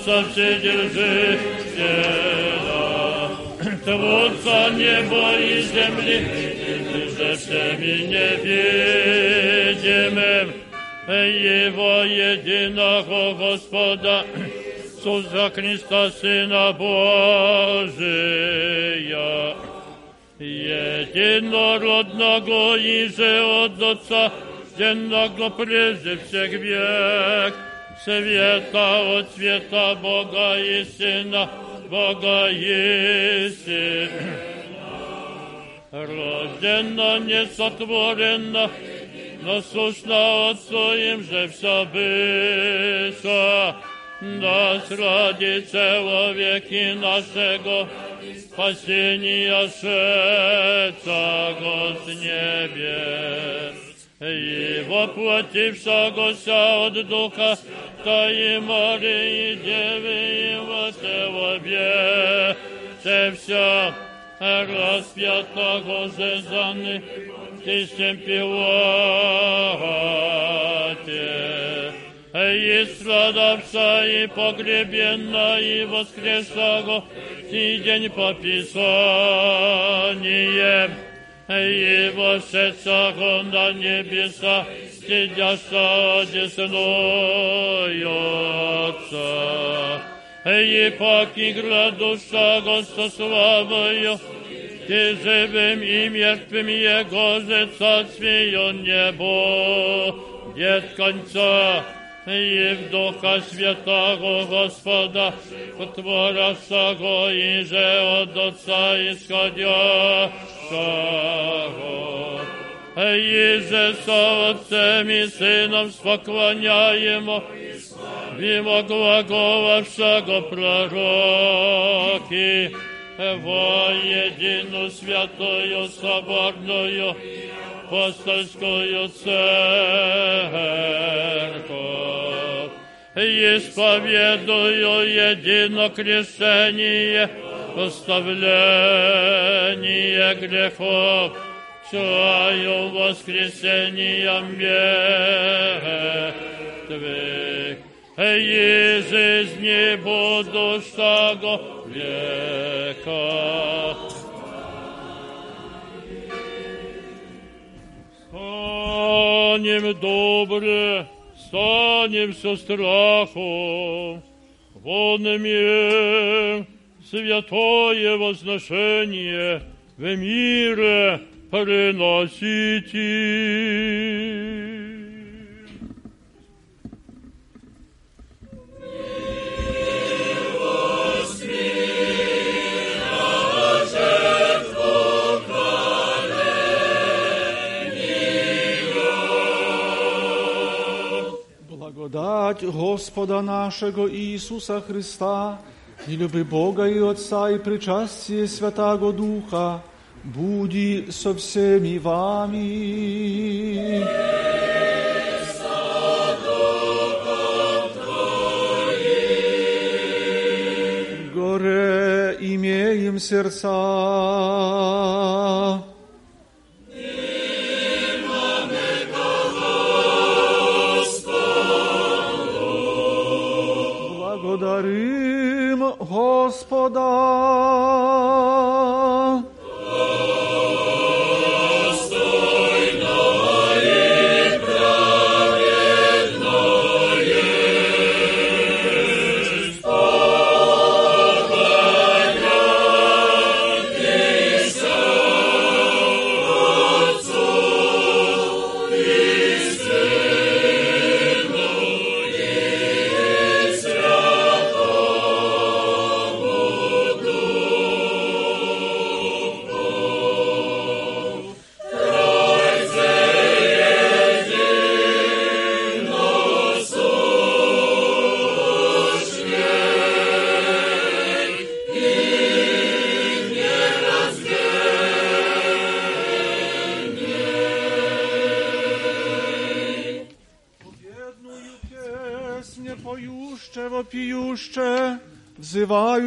Бога Отца Вседержителя, Творца неба и земли, за всеми невидимым, Его единого Господа, Иисуса Христа, Сына Божия, единородного и же от Отца, единого прежде всех век, света от света Бога и Сына Бога есть. Рожденно, несотворенно, насущно Отцу им же все быша, да сродится во веки нашего спасения шедшего с небес. И воплотившегося от Духа, и Марии Девы, и во Телобе, все все распятого же заны, тысячем пилате. И страдавша, и погребенна, и воскресшего, и день по Писаниям, и вошедшего на небеса, сидящего десною Отца. И поки градушего со славою, и живым и мертвым Его же царствие небо, нет конца, И в Духа Святого Господа, Творящего и же от Отца исходящего. И же со Отцем и Сыном споклоняемо, Мимо глаголавшего пророки, во единую святую соборную апостольскую церковь. Исповедую едино крещение, оставление грехов, чаю воскресением мертвых, и жизни будущего века. Станем добре, станем со страхом, вонами святое возношение в мире приносите. Благодать Господа нашего Иисуса Христа и люби Бога и Отца и причастие Святаго Духа буди со всеми вами. Горе имеем сердца. Благодарим Господа.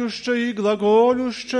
взывающе и глаголюще.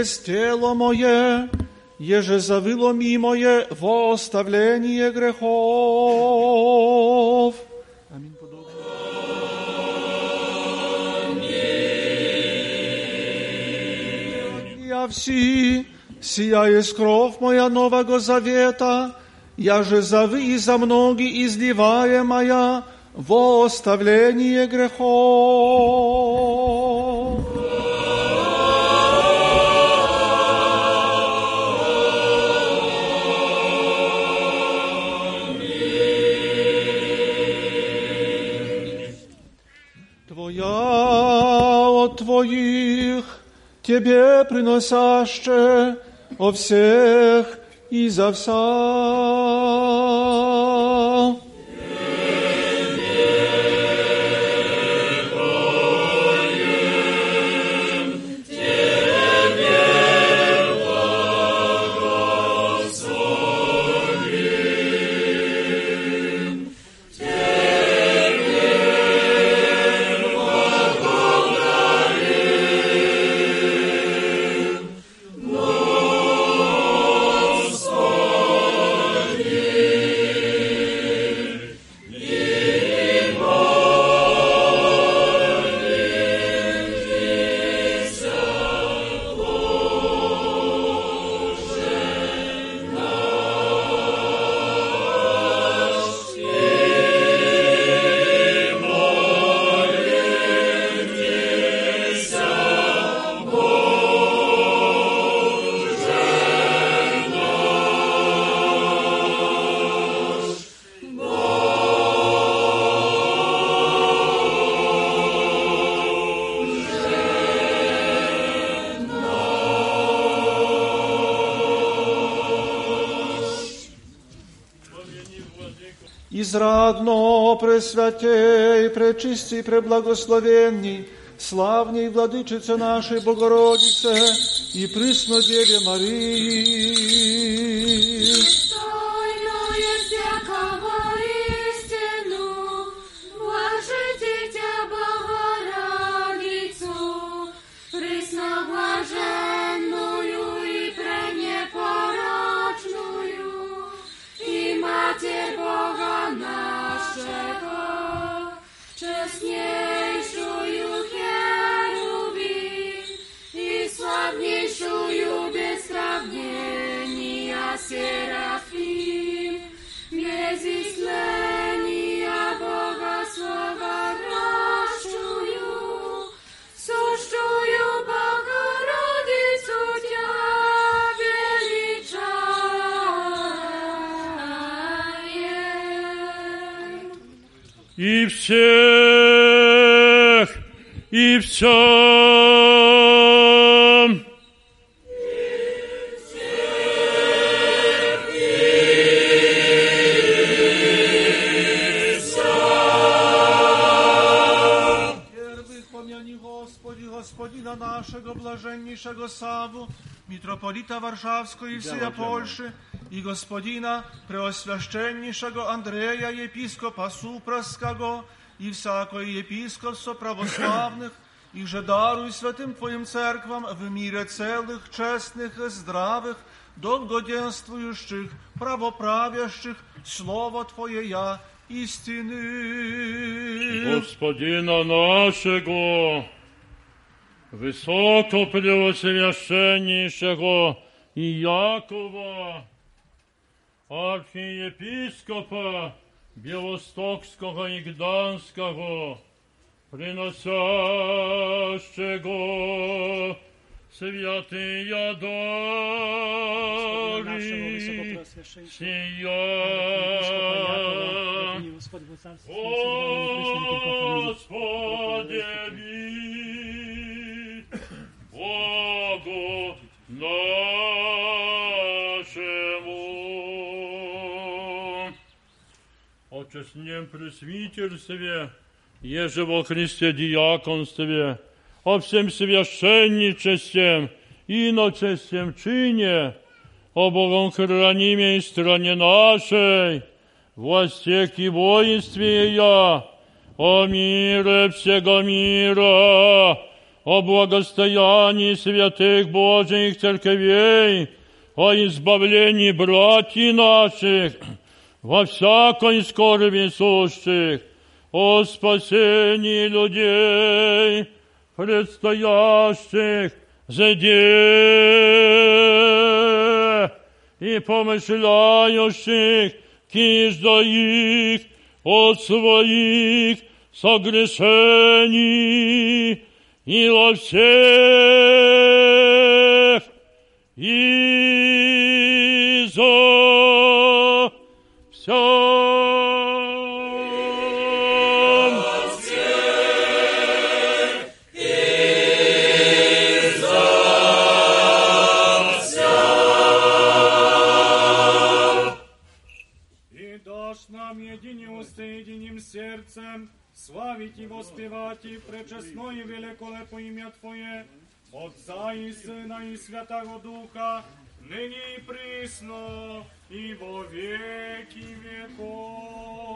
Есть тело мое, еже завыло ми мое во оставление грехов. Аминь. Я вси, сия есть кровь моя нового завета, я же за вы и за многие изливаемая во оставление грехов. Твоих, Тебе приносяще о всех и за вся. пресвятей, пречистій, преблагословенній, славній владычице нашей Богородице і приснодєві Марии. Варшавского и всея Польши, и Господина Преосвященнейшего Андрея, епископа Суpraskiego, и всякое епископство православных, и же даруй святым Твоим церквам в мире целых, честных, здравых, долгоденствующих, правоправящих, Слово Твое я, истины. Господина нашего, высоко преосвященнейшего Іякова, архієпіскопа Білостокського і Гданського, приносящего святые дары сия. Господи, честнем пресвитерстве, еже во Христе диаконстве, о всем священничестве, иночестем чине, о Богом храниме и стране нашей, властях и воинстве я, о мире всего мира, о благостоянии святых Божьих церквей, о избавлении братьев наших, во всякой скорби сущих, о спасении людей, предстоящих заде и помышляющих кижда их от своих согрешений и во всех и воспевать и пречестное и великолепное имя Твое, Отца и Сына и Святого Духа, ныне и присно, и во веки веков.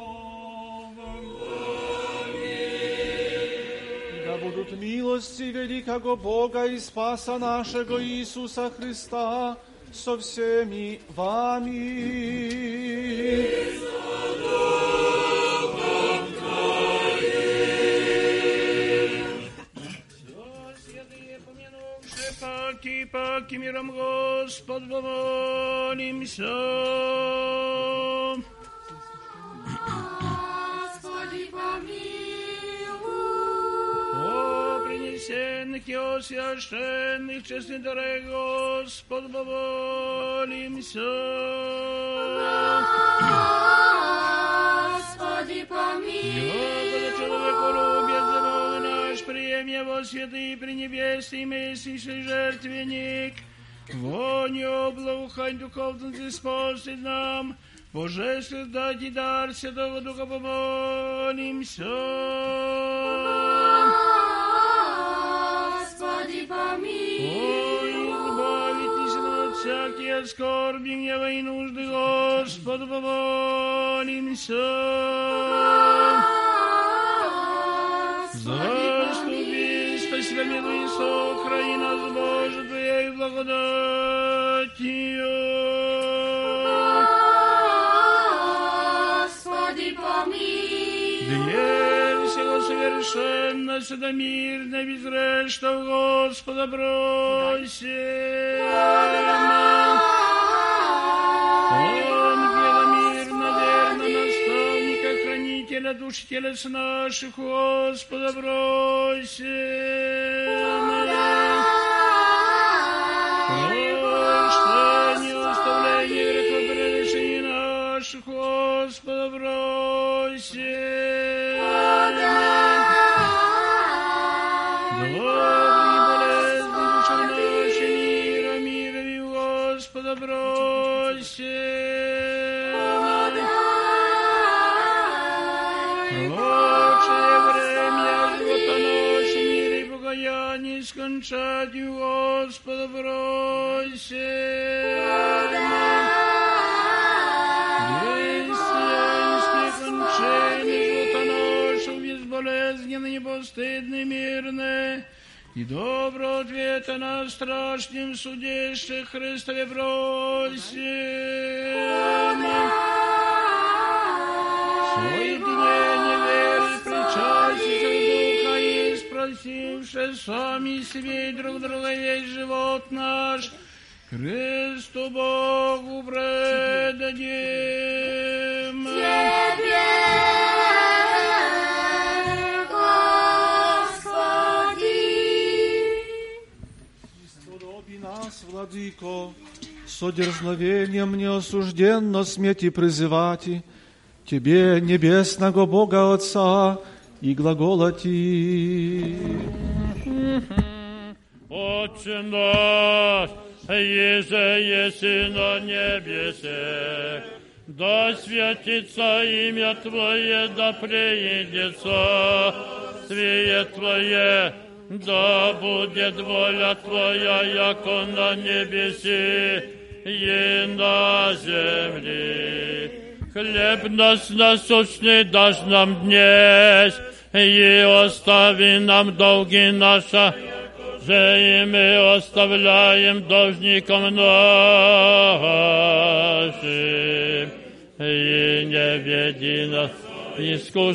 Да будут милости великого Бога и Спаса нашего Иисуса Христа со всеми вами. Паки, паки, миром Господ помолимся. Господи, помилуй. О, принесенных и освященных честных дарах Господ помолимся. Господи, помилуй. Господа человеколюбец, Бог прием его святый пренебесный месячный жертвенник. Воню благоухань духовных спаси нам, Божественно дать и дар Святого Духа помолимся. помилуй. избавитесь от всякие скорби, гнева и нужды, Господу, помолимся. Заступи, да со Украина с Божьей благодатью. Господи, помилуй. Дверь всего совершенности да мир не безрежь, что в Господа бросим. Он, мир, наверное, наставника, хранителя душ телес наших, Господа, бросит. Царю Господа бройся. болезненные, постыдные, мирный, и добро ответа на страшном судейших Христове просим. Своих дней не верь, причастны, и спросивши сами себе и друг друга весь живот наш, Христу Богу предадим. Сподоби нас, Владыко, со дерзновением неосужденно смети призывати Тебе, небесного Бога Отца, и глаголати. Отче наш, еже еси на небесе, да святится имя Твое, да приедет Царствие Твое, да будет воля Твоя, яко на небеси и на земли. Хлеб наш насущный дашь нам днесь, и остави нам долги наши, же и мы оставляем должникам нашим. И не веди нас искушение,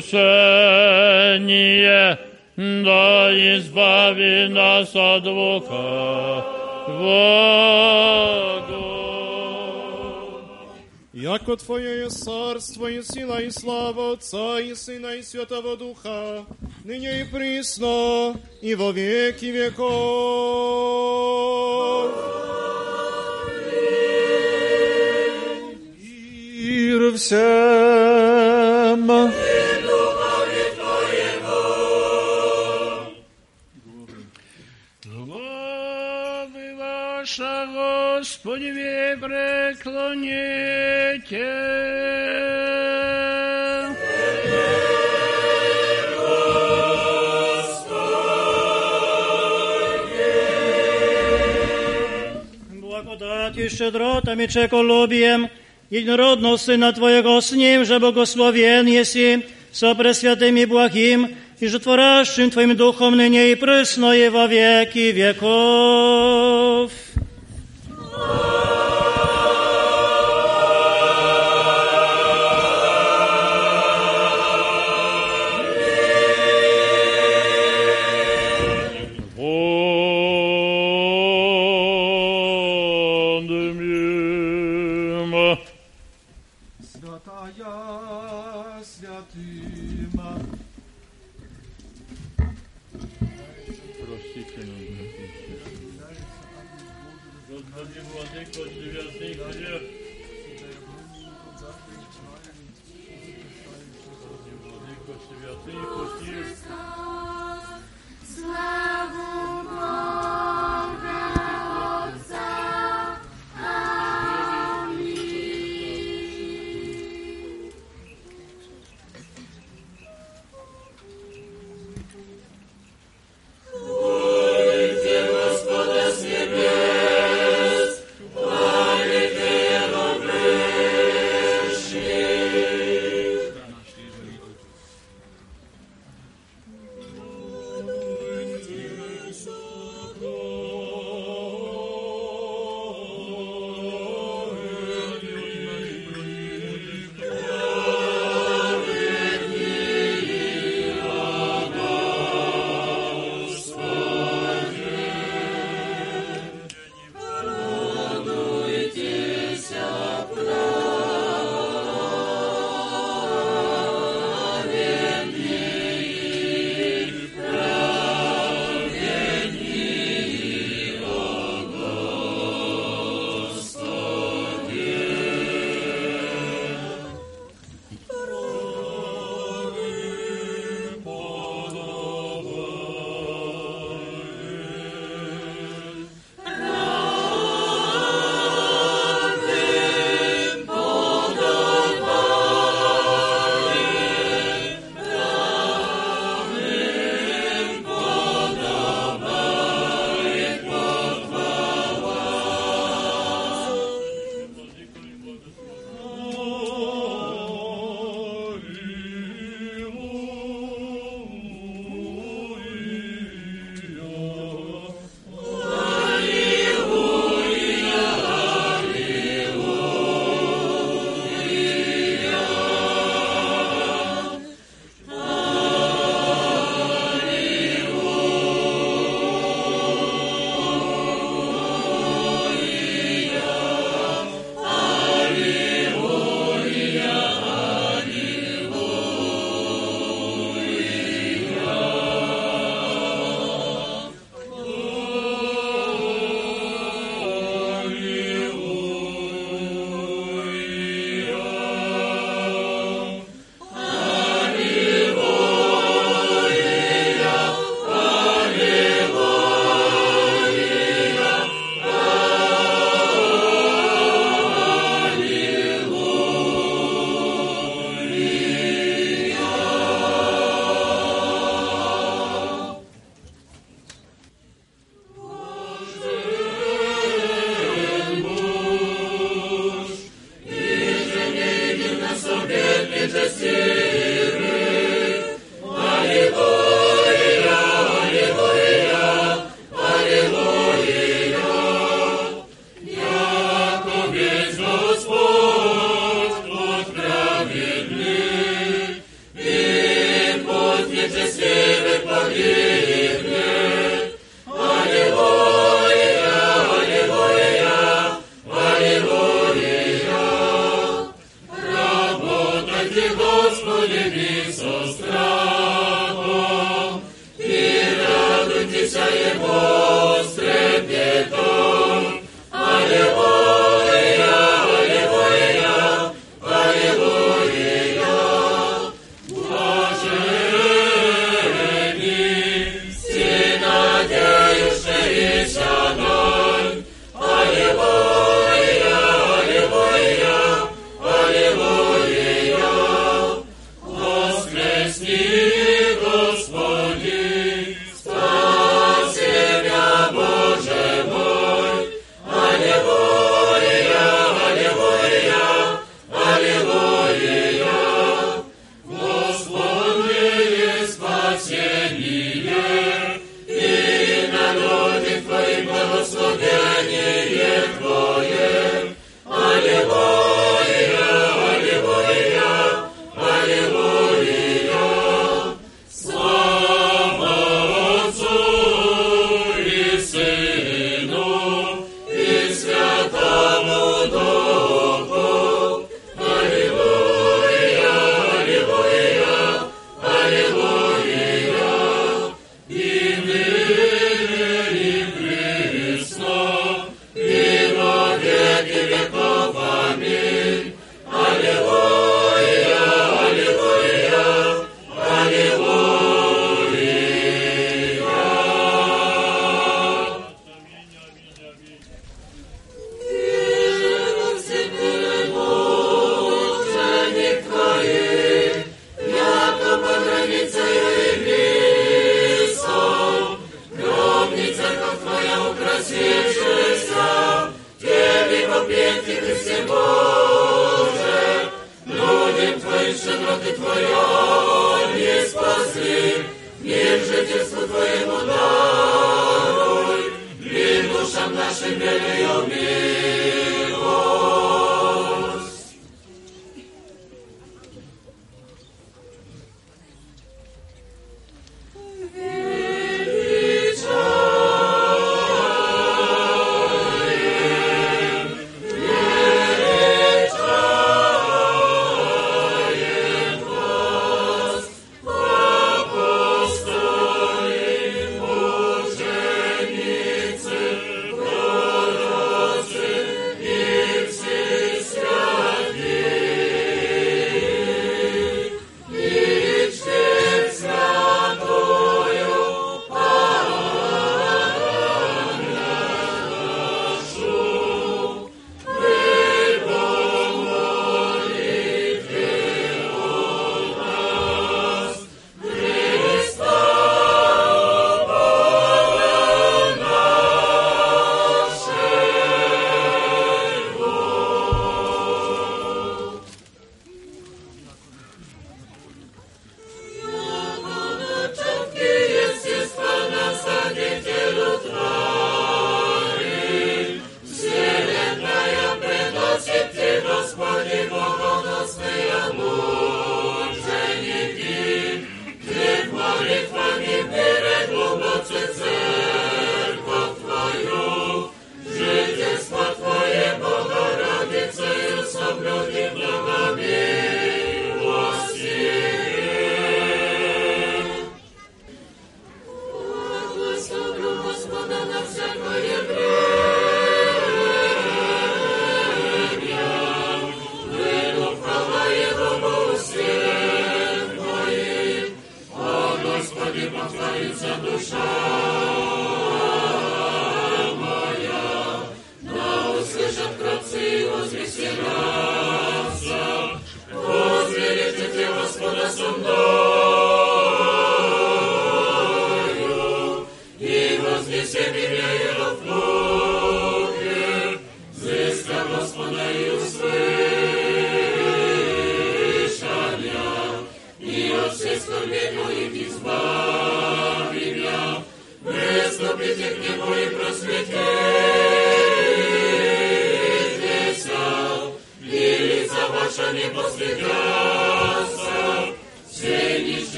да избави нас от двука. Яко Твое есть царство и сила и слава Отца и Сына и Святого Духа, ныне и присно, и во веки веков. Мир всем! Главы ваша, Господи, ве преклоните. Благодатью, щедротами, чеколюбием, единородного Сына Твоего с Ним же благословен еси, со пресвятым и благим, и животворящим Твоим Духом ныне и присно и во веки веков.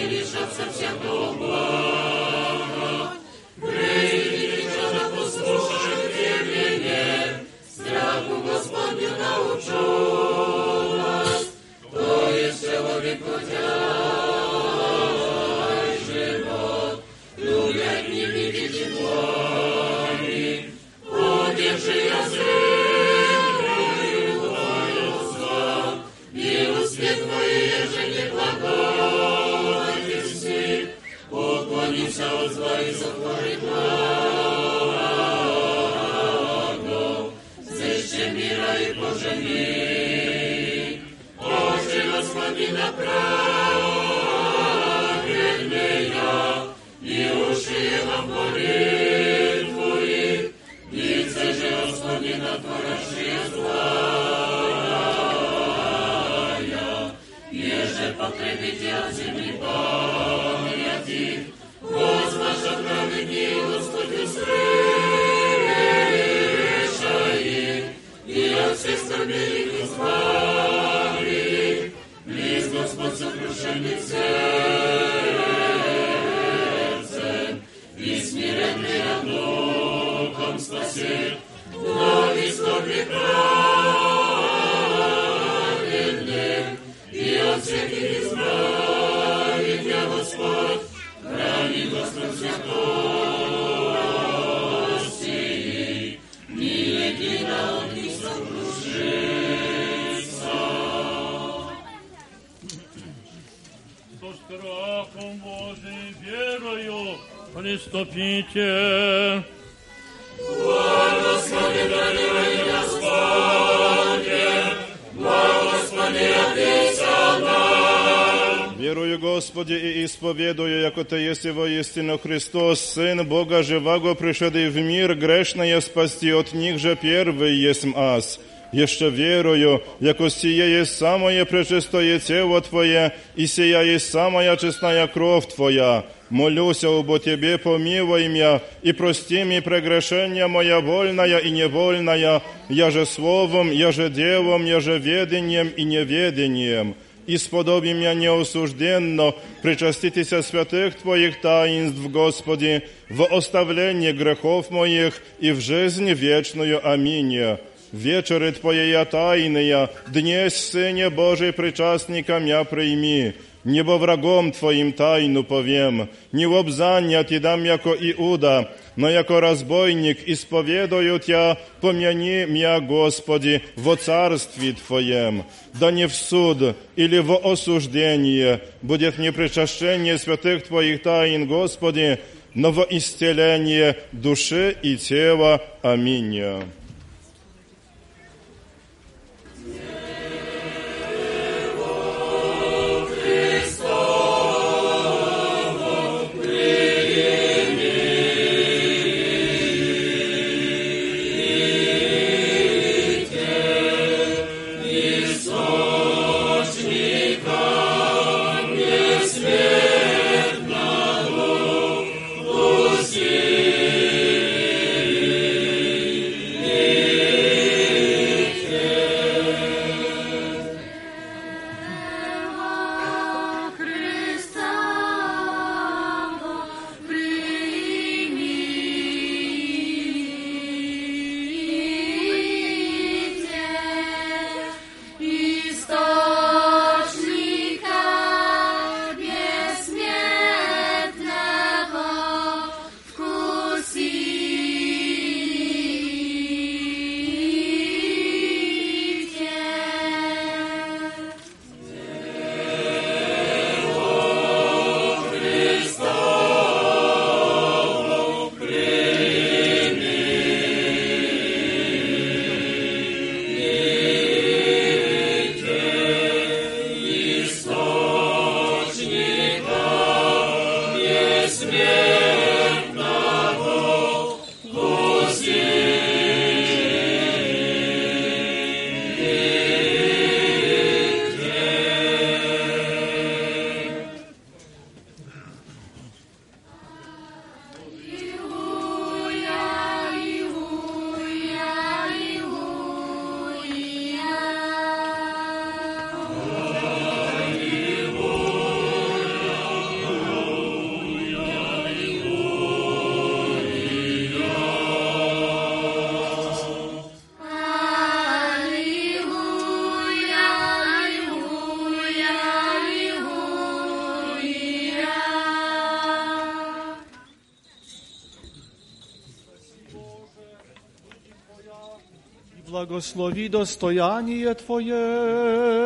не лишатся всех дум. приступите. Благослови даривай, Господи, благослови ответься нам. Верую, Господи, и исповедую, яко Ты есть воистину Христос, Сын Бога живаго, пришедший в мир, грешное спасти от них же первый есть аз. Еще верую, яко сие есть самое пречистое тело Твое, и сия есть самая честная кровь Твоя. Молюся обо Тебе, помилуй меня, и прости мне прегрешения моя вольная и невольная, я же словом, я же делом, я же ведением и неведением. И сподоби меня неосужденно причаститеся святых Твоих таинств, Господи, в оставление грехов моих и в жизнь вечную. Аминь. Вечеры Твоя тайные, днесь, Сыне Божий, причастника мя прийми, Небо врагом Твоим тайну повем, не в обзання Ти дам, яко Иуда, но яко разбойник исповедую Тя, помяни мя, Господи, во царстве Твоем, да не в суд или в осуждение будет не причащение святых Твоих тайн, Господи, но во исцеление души и тела. Аминь. Благослови достояние Твое.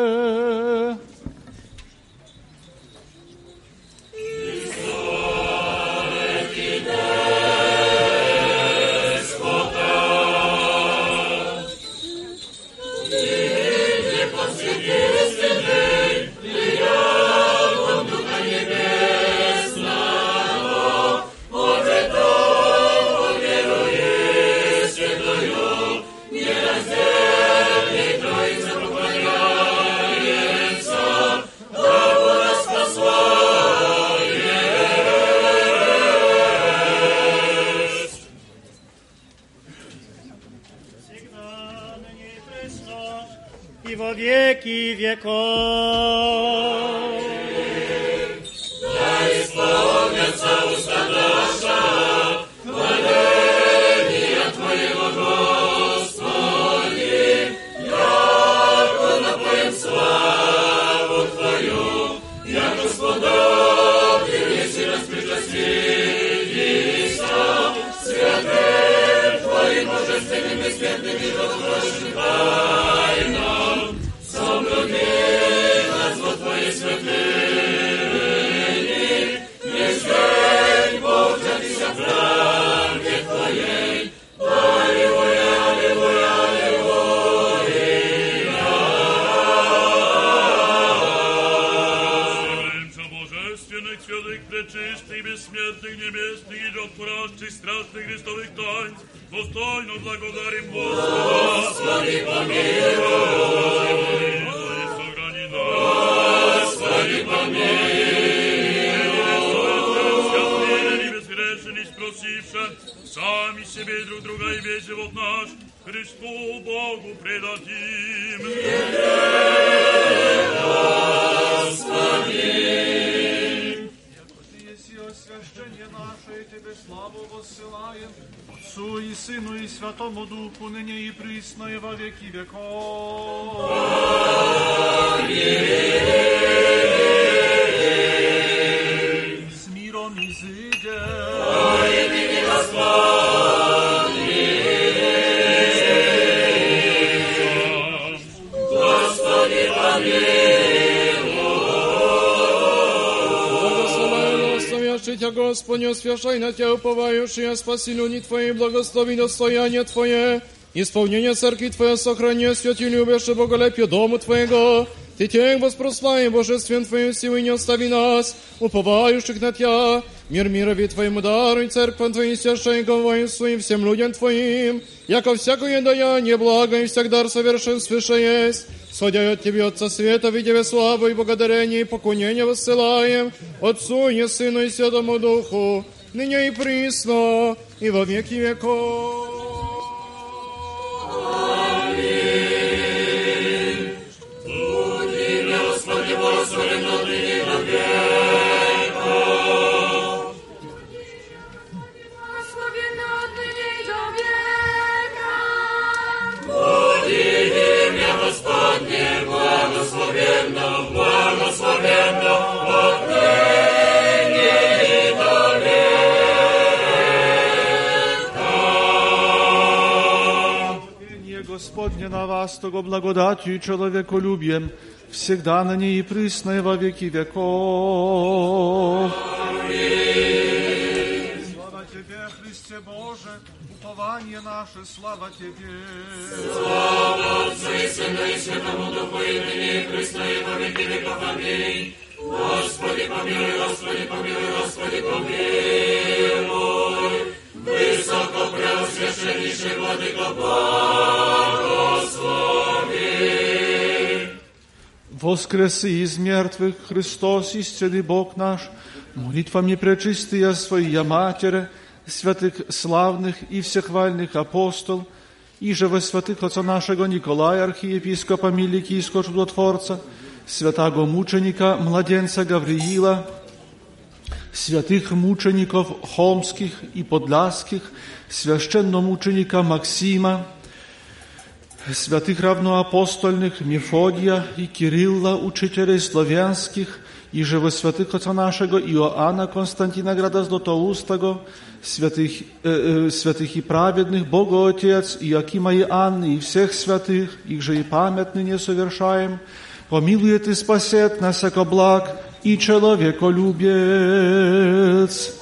Тебя, Господи, освящай на Тебя уповающие, спаси люди Твои, благослови достояние Твое, исполнение церкви Твоей сохрани, святи любящий боголепие дому Твоего, Ты тех воспрослави божествен Твоим силы не остави нас, уповающих на Тебя, мир мирови Твоему даруй, церковь Твоим священникам воин своим, всем людям Твоим, яко всякое даяние, благо и всяк дар совершен свыше есть, Судя от Тебе, Отца Света, видя славу и благодарение и поклонение воссылаем, Отцу и Сыну и Святому Духу, ныне и присно, и во веки веков. благословенно, благословенно, отныне и до века. Благословение Господне на вас, того благодатью и человеколюбием, всегда на ней и присно, и во веки веков. Слава Тебе, Христе Боже, упование наше, слава Тебе. Слава Отцу и Сыну и Святому Духу, и ныне и присно, и во веки веков. Аминь. Господи, помилуй, Господи, помилуй, Господи, помилуй. Высоко преосвященнейший Владыко, благослови. Воскреси из мертвых Христос, истинный Бог наш, молитвами пречистия Своя Матерь, святых славных и всехвальных апостол, и же во святых Отца нашего Николая, архиепископа Миликийского чудотворца, святого мученика, младенца Гавриила, святых мучеников Хомских и Подляских, священномученика Максима, святых равноапостольных Мефодия и Кирилла, учителей славянских, и же во святых отца нашего Иоанна Константина Града Златоустого, святых, э, э, святых и праведных, Бога Отец, Иакима и Анны, и всех святых, их же и память ныне совершаем, помилует и спасет нас, яко благ и человеколюбец.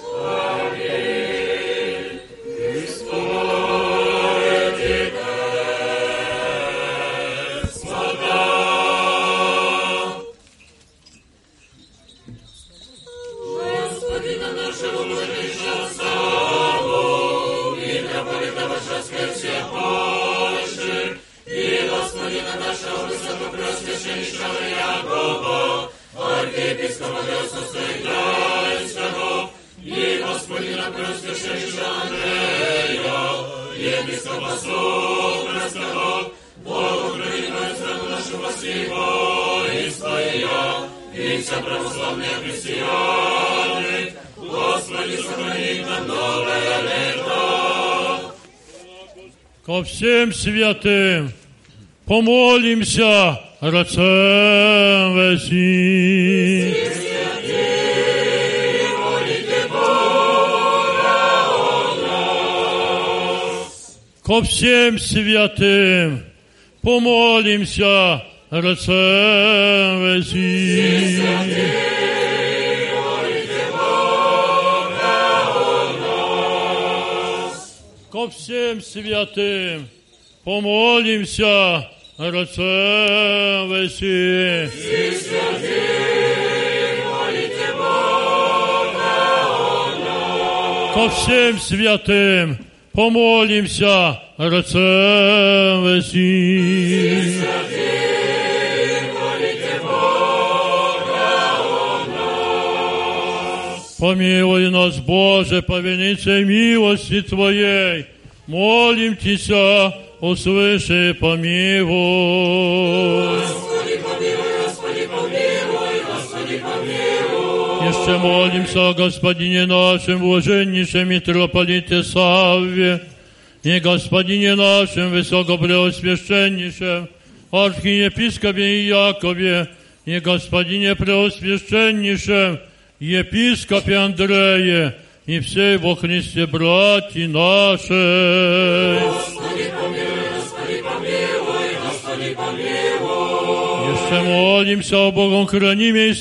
Христова суд Христова, Бог Украина, страну нашего сего и своя, и вся православная христиане, Господи, сохрани новое лето. Ко всем святым помолимся, Отцем Василий. Ко всем святым помолимся рацем весни. Ко всем святым помолимся рацем весни. Ко всем святым Помолимся, рацем веси. Помилуй нас, Боже, по величей милости Твоей. Молим Тебя, услыши, помилуй, помилуй. Jeszcze молимся о Господине нашем, блаженнейшем митрополите Савве, и Господине нашем, высокопреосвященнейшем, архиепископе Иакове, и Господине преосвященнейшем, епископе Андрее, и всей во Христе братья нашей. Господи, помилуй, Господи, помилуй, Господи, помилуй. Jeszcze молимся о Богом хранимой и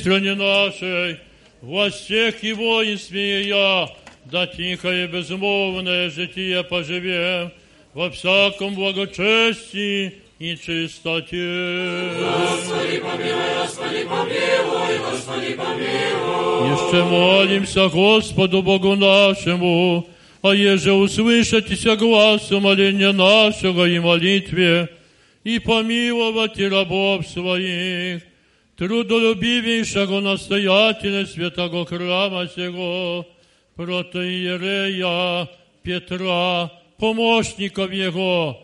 Стране нашей, властях и воинстве я, да тихое безмолвное житие поживем во всяком благочестии и чистоте. Господи, помилуй, Господи, помилуй, Господи, помилуй. Еще молимся Господу Богу нашему, а еже услышатися глазу моления нашего и молитве, и помиловать и рабов своих, трудолюбивейшего настоятеля святого храма сего, протоиерея Петра, помощников его,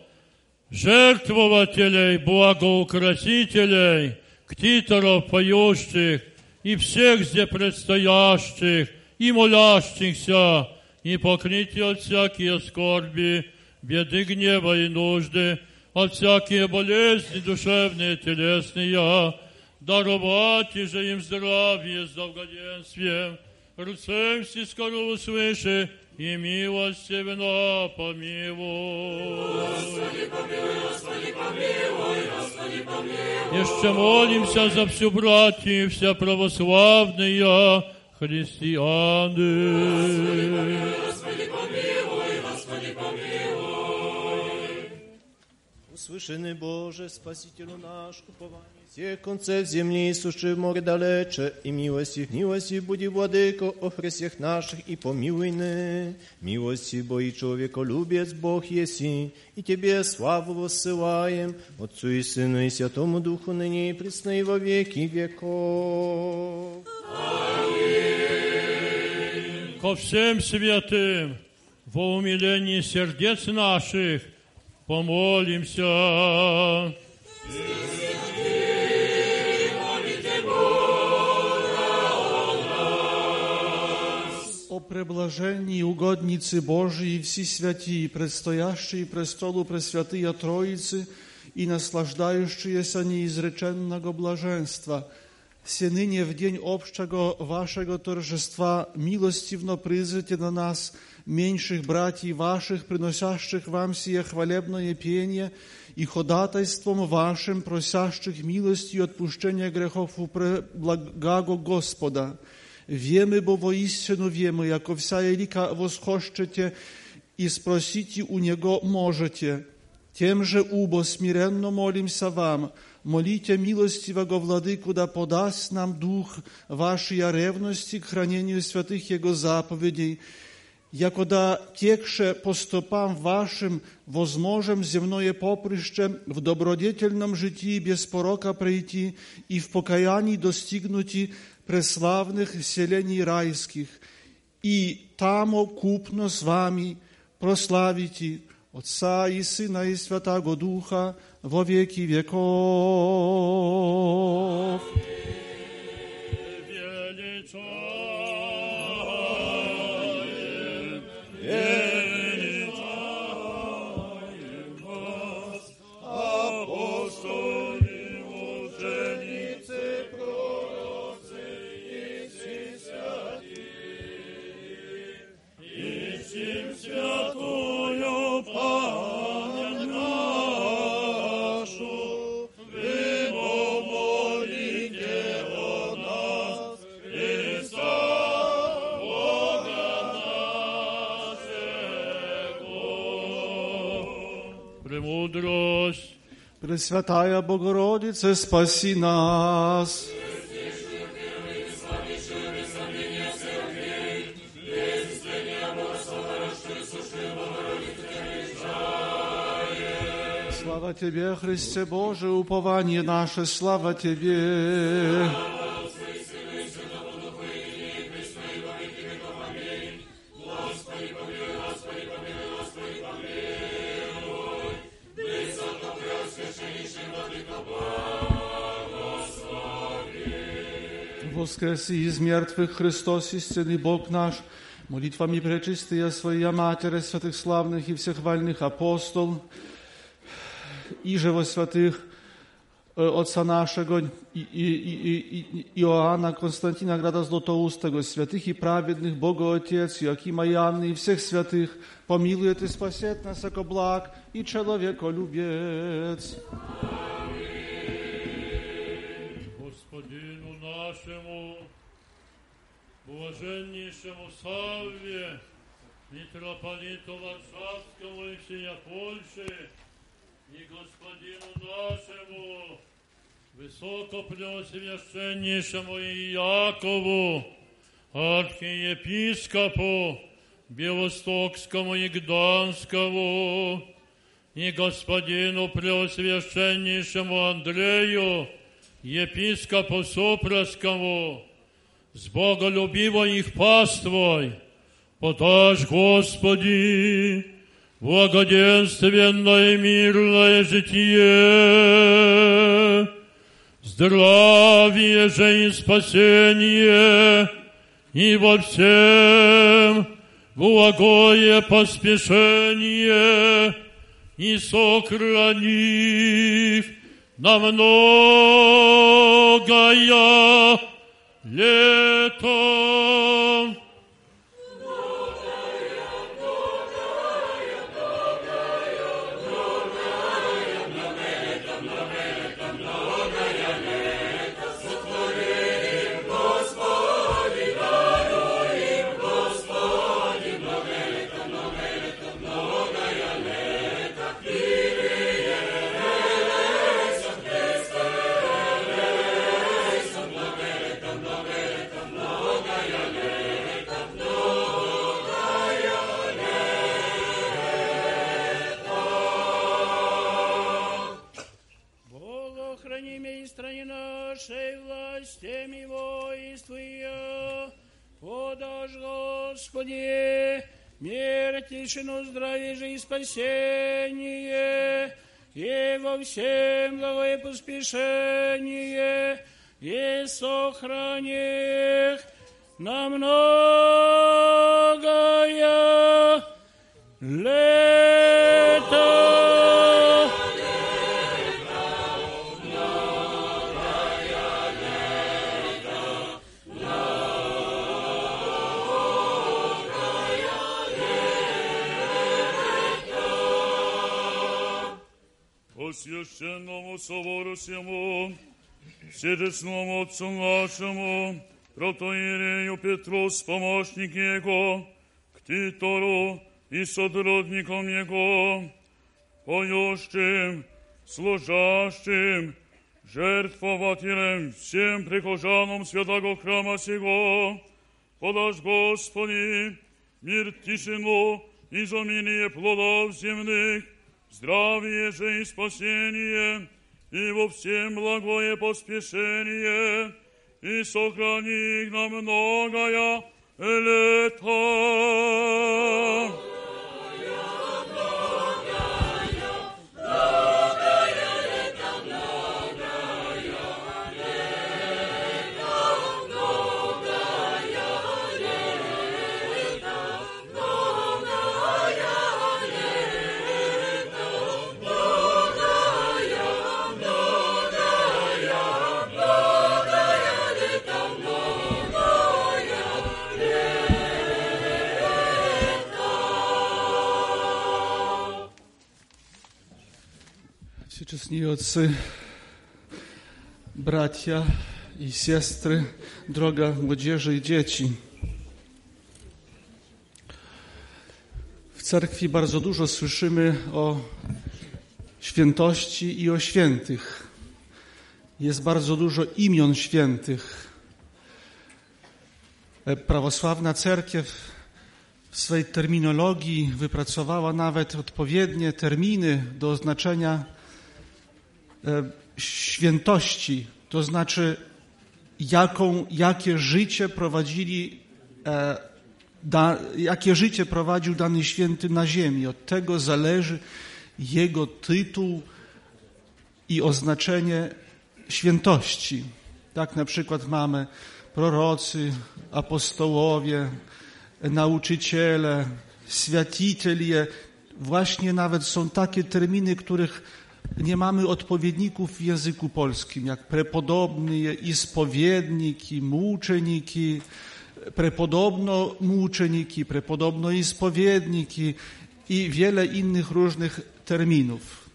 жертвователей, благоукрасителей, ктиторов поющих, и всех здесь предстоящих, и молящихся, и покрытие от всякие скорби, беды, гнева и нужды, от всякие болезни душевные, телесные, даровать же им здравие с долгоденствием, руцем си скоро услыши, и милостивно помилуй. Господи, помилуй, Господи, помилуй, Господи, помилуй. Еще молимся за всю братья, все православные христианы. Господи, помилуй, Господи, помилуй. Usłyszyny Boże, Spasicielu nasz, upowanie всех концев земли, суши в море далече, и милости, милости буди, Владыко, о Христях наших, и помилуй ны. Милости, бо и человеколюбец Бог еси, и Тебе славу воссылаем, Отцу и Сыну и Святому Духу, ныне и пресно и во веки веков. ко всем святым во умилении сердец наших помолимся. О преблаженні угодницы Божии, все святии, предстоящие престолу Пресвятые Троицы и наслаждающиеся неизреченного блаженства, все ныне в день общего вашего торжества милостивно призрите на нас, меньших братьев ваших, приносящих вам сие хвалебное пение, и ходатайством вашим, просящих милости и отпущения грехов у благого Господа. Wiemy, bo woistину wiemy, jako wся елика восхощете и спросите у Него можете. Тем же убо смиренно молимся вам, молите милостивого Владыку, да подаст нам дух вашей ревности к хранению святых Его заповедей, яко да текше по стопам вашим возможем земное поприще в добродетельном житии без порока пройти и в покаянии достигнути преславных селений райских, и тамо купно с вами прославите Отца и Сына и Святаго Духа во веки веков. Святую Пресвятая Богородице, спаси нас. Слава Тебе, Христе Боже, упование наше, слава Тебе. Слава Воскреси из мертвых Христос, истинный Бог наш, молитвами пречистые Своя Матери, святых славных и всех вальных апостол, i żywo świętych Ojca naszego i, i, i, i Joanna Konstantina Grada Złotoustego, świętych i prawednych Boga Ojciec, Joakima Janny i всех святых, помилуй Ty спасет нас, jako blag i człowiekolubiec. Господину Нашему, блаженнейшему Савве, митрополиту Варшавскому и всея Польши, и господину нашему, высокопреосвященнейшему Иакову, архиепископу Белостокскому и Гданскому, и господину преосвященнейшему Андрею, епископу Супраскому, с боголюбивой их паствой, подашь, Господи, благоденственное мирное житие, здравие же и спасение, и во всем благое поспешение, и сохранив на многое лето. Мир, тишину, здравие и спасение, и во всем благое поспешение, и сохрани на многое лето. священному собору всему, Вседесному Отцу нашему, протоиерею Петру, с помощники Его, к Титору и сотрудникам Его, поющим, служащим, жертвователем всем прихожанам святого храма сего, подашь, Господи, мир, тишину, изумление плодов земных, здравие же и спасение, и во всем благое поспешение, и сохрани их на многое лето. Всечестные отцы, bracia i siostry, droga młodzieży i dzieci. W cerkwi bardzo dużo słyszymy o świętości i o świętych. Jest bardzo dużo imion świętych. Prawosławna cerkiew w w swej terminologii wypracowała nawet odpowiednie terminy do oznaczenia e, świętości, to znaczy jaką, jakie życie prowadzili, e, da, jakie życie prowadził dany święty na ziemi. Od tego zależy jego tytuł i oznaczenie świętości. Tak na przykład mamy prorocy, apostołowie, nauczyciele, światitelie. Właśnie nawet są takie terminy, których nie mamy odpowiedników w języku polskim, jak prepodobny i spowiedniki, muczeniki, prepodobno muczeniki, prepodobno i spowiedniki i wiele innych różnych terminów.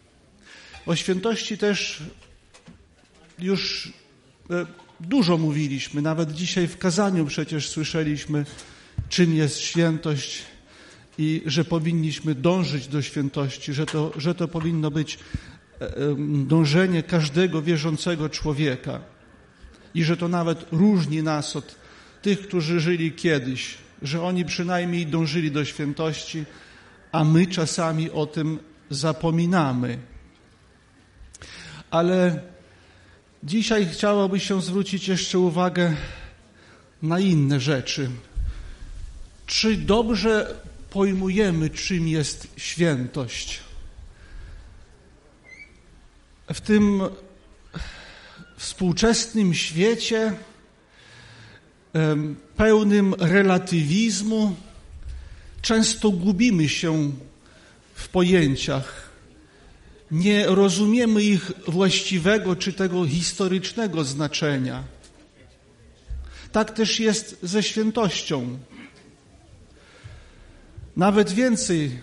O świętości też już e, dużo mówiliśmy, nawet dzisiaj w kazaniu przecież słyszeliśmy, czym jest świętość i że powinniśmy dążyć do świętości, że to, że to powinno być dążenie każdego wierzącego człowieka i że to nawet różni nas od tych, którzy żyli kiedyś, że oni przynajmniej dążyli do świętości, a my czasami o tym zapominamy. Ale dzisiaj chciałoby się zwrócić jeszcze uwagę na inne rzeczy. Czy dobrze pojmujemy, czym jest świętość? W tym współczesnym świecie pełnym relatywizmu często gubimy się w pojęciach. Nie rozumiemy ich właściwego czy tego historycznego znaczenia. Tak też jest ze świętością. Nawet więcej,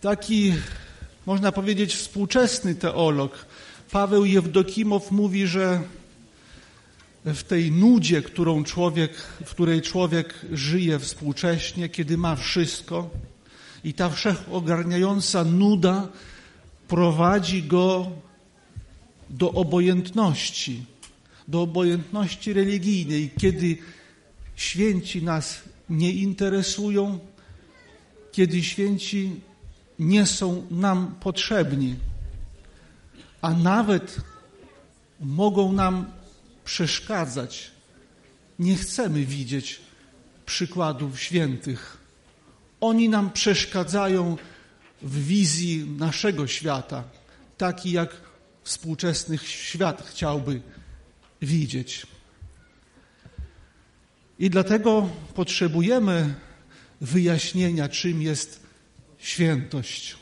taki, można powiedzieć, współczesny teolog, Paweł Jewdokimow mówi, że w tej nudzie, którą człowiek, w której człowiek żyje współcześnie, kiedy ma wszystko, i ta wszechogarniająca nuda prowadzi go do obojętności, do obojętności religijnej, kiedy święci nas nie interesują, kiedy święci nie są nam potrzebni, a nawet mogą nam przeszkadzać. Nie chcemy widzieć przykładów świętych. Oni nam przeszkadzają w wizji naszego świata, taki jak współczesny świat chciałby widzieć. I dlatego potrzebujemy wyjaśnienia, czym jest świętość.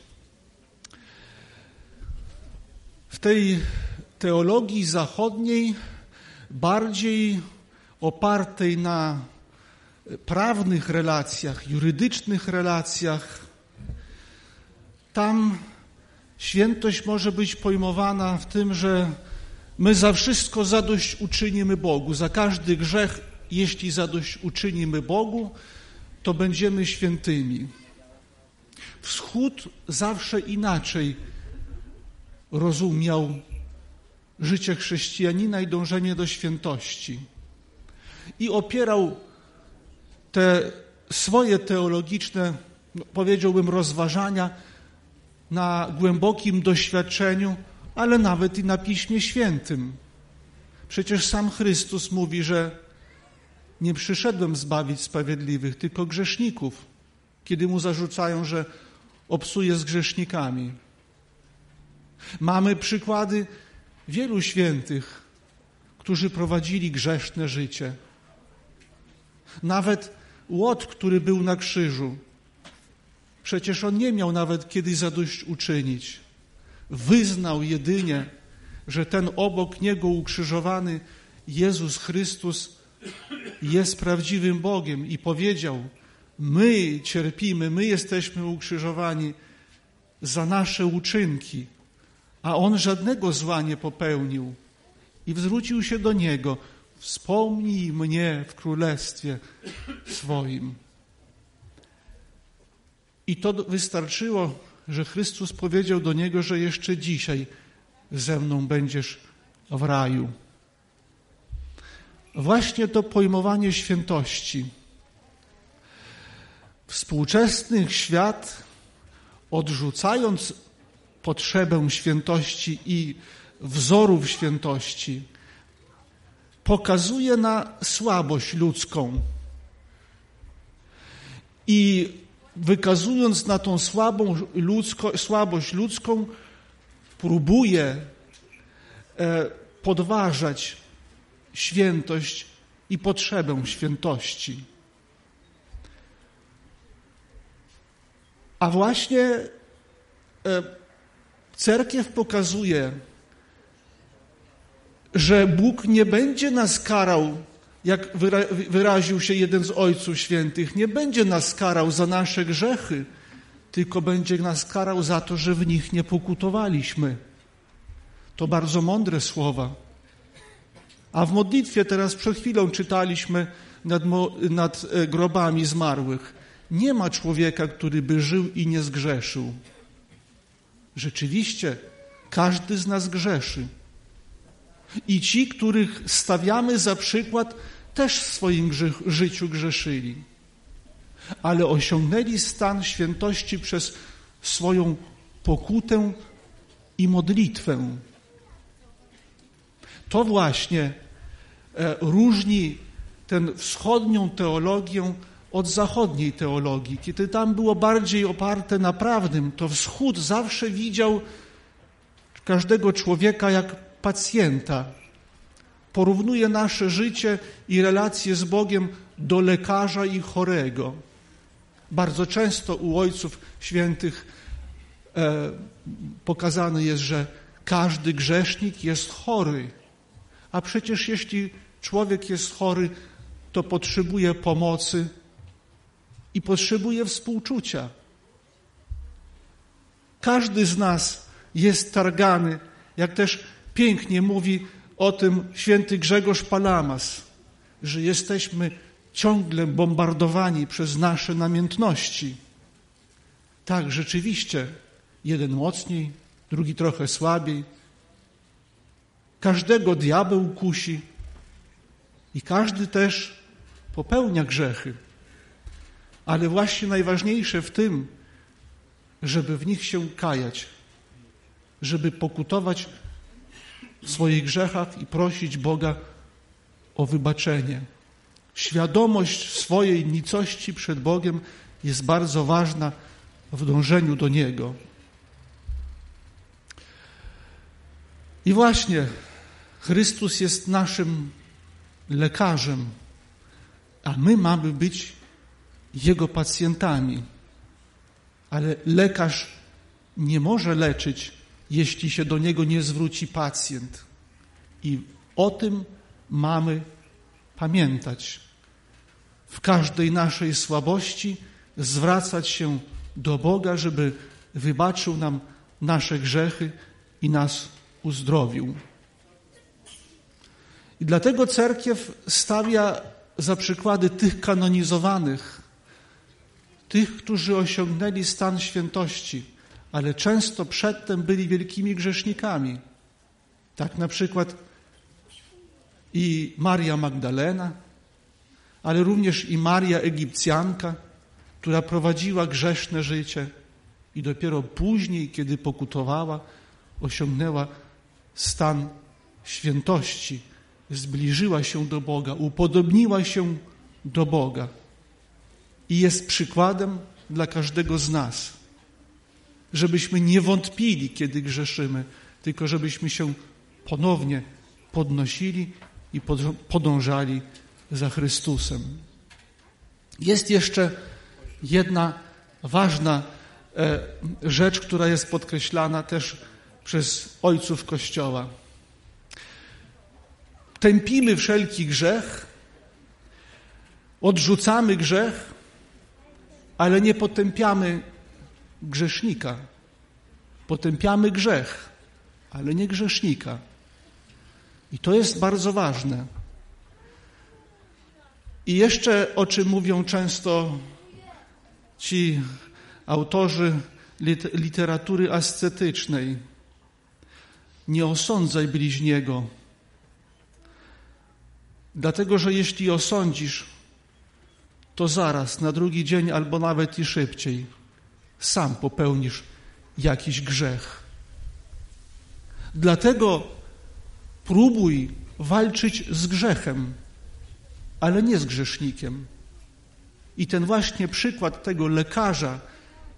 W tej teologii zachodniej, bardziej opartej na prawnych relacjach, jurydycznych relacjach, tam świętość może być pojmowana w tym, że my za wszystko zadość uczynimy Bogu, za każdy grzech jeśli zadość uczynimy Bogu, to będziemy świętymi. Wschód zawsze inaczej rozumiał życie chrześcijanina i dążenie do świętości. I opierał te swoje teologiczne, no, powiedziałbym, rozważania na głębokim doświadczeniu, ale nawet i na Piśmie Świętym. Przecież sam Chrystus mówi, że nie przyszedłem zbawić sprawiedliwych, tylko grzeszników, kiedy mu zarzucają, że obsuje z grzesznikami. Mamy przykłady wielu świętych, którzy prowadzili grzeszne życie. Nawet Łot, który był na krzyżu, przecież on nie miał nawet kiedy zadość uczynić. Wyznał jedynie, że ten obok niego ukrzyżowany Jezus Chrystus jest prawdziwym Bogiem i powiedział: My cierpimy, my jesteśmy ukrzyżowani za nasze uczynki, a on żadnego zła nie popełnił. I zwrócił się do niego: Wspomnij mnie w królestwie swoim. I to wystarczyło, że Chrystus powiedział do niego, że jeszcze dzisiaj ze mną będziesz w raju. Właśnie to pojmowanie świętości Współczesny świat, odrzucając potrzebę świętości i wzorów świętości, pokazuje na słabość ludzką. I wykazując na tą słabą ludzko, słabość ludzką, próbuje e, podważać świętość i potrzebę świętości. A właśnie e, cerkiew pokazuje, że Bóg nie będzie nas karał, jak wyraził się jeden z ojców świętych, nie będzie nas karał za nasze grzechy, tylko będzie nas karał za to, że w nich nie pokutowaliśmy. To bardzo mądre słowa. A w modlitwie teraz przed chwilą czytaliśmy nad, nad e, grobami zmarłych. Nie ma człowieka, który by żył i nie zgrzeszył. Rzeczywiście, każdy z nas grzeszy. I ci, których stawiamy za przykład, też w swoim życiu grzeszyli. Ale osiągnęli stan świętości przez swoją pokutę i modlitwę. To właśnie e, różni tę wschodnią teologię od zachodniej teologii. Kiedy tam było bardziej oparte na prawnym, to wschód zawsze widział każdego człowieka jak pacjenta. Porównuje nasze życie i relacje z Bogiem do lekarza i chorego. Bardzo często u ojców świętych e, pokazane jest, że każdy grzesznik jest chory. A przecież jeśli człowiek jest chory, to potrzebuje pomocy i potrzebuje współczucia. Każdy z nas jest targany, jak też pięknie mówi o tym święty Grzegorz Palamas, że jesteśmy ciągle bombardowani przez nasze namiętności. Tak, rzeczywiście, jeden mocniej, drugi trochę słabiej. Każdego diabeł kusi i każdy też popełnia grzechy. Ale właśnie najważniejsze w tym, żeby w nich się kajać, żeby pokutować w swoich grzechach i prosić Boga o wybaczenie. Świadomość swojej nicości przed Bogiem jest bardzo ważna w dążeniu do Niego. I właśnie Chrystus jest naszym lekarzem, a my mamy być Jego pacjentami. Ale lekarz nie może leczyć jeśli się do niego nie zwróci pacjent. I o tym mamy pamiętać. W każdej naszej słabości zwracać się do Boga, żeby wybaczył nam nasze grzechy i nas uzdrowił. I dlatego cerkiew stawia za przykłady tych kanonizowanych, tych, którzy osiągnęli stan świętości, ale często przedtem byli wielkimi grzesznikami. Tak na przykład i Maria Magdalena, ale również i Maria Egipcjanka, która prowadziła grzeszne życie i dopiero później, kiedy pokutowała, osiągnęła stan świętości, zbliżyła się do Boga, upodobniła się do Boga i jest przykładem dla każdego z nas żebyśmy nie wątpili, kiedy grzeszymy, tylko żebyśmy się ponownie podnosili i podążali za Chrystusem. Jest jeszcze jedna ważna e, rzecz, która jest podkreślana też przez ojców Kościoła. Tępimy wszelki grzech, odrzucamy grzech, ale nie potępiamy grzesznika. Potępiamy grzech, ale nie grzesznika. I to jest bardzo ważne. I jeszcze o czym mówią często ci autorzy literatury ascetycznej. Nie osądzaj bliźniego. Dlatego, że jeśli osądzisz, to zaraz, na drugi dzień albo nawet i szybciej, sam popełnisz jakiś grzech. Dlatego próbuj walczyć z grzechem, ale nie z grzesznikiem. I ten właśnie przykład tego lekarza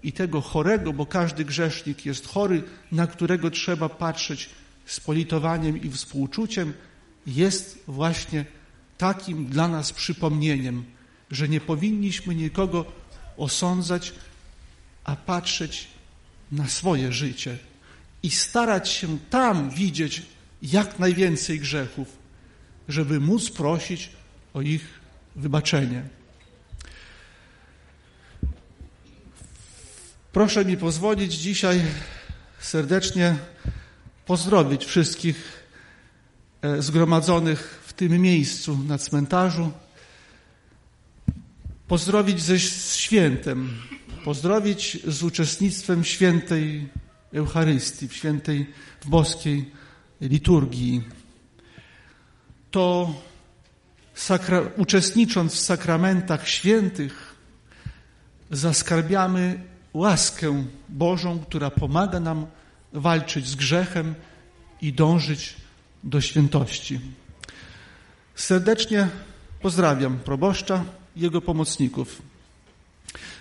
i tego chorego, bo każdy grzesznik jest chory, na którego trzeba patrzeć z politowaniem i współczuciem, jest właśnie takim dla nas przypomnieniem, że nie powinniśmy nikogo osądzać, a patrzeć na swoje życie i starać się tam widzieć jak najwięcej grzechów, żeby móc prosić o ich wybaczenie. Proszę mi pozwolić dzisiaj serdecznie pozdrowić wszystkich e, zgromadzonych w tym miejscu na cmentarzu, pozdrowić ze świętem, pozdrowić z uczestnictwem świętej Eucharystii, w świętej, w boskiej liturgii. To sakra, uczestnicząc w sakramentach świętych, zaskarbiamy łaskę Bożą, która pomaga nam walczyć z grzechem i dążyć do świętości. Serdecznie pozdrawiam proboszcza jego pomocników.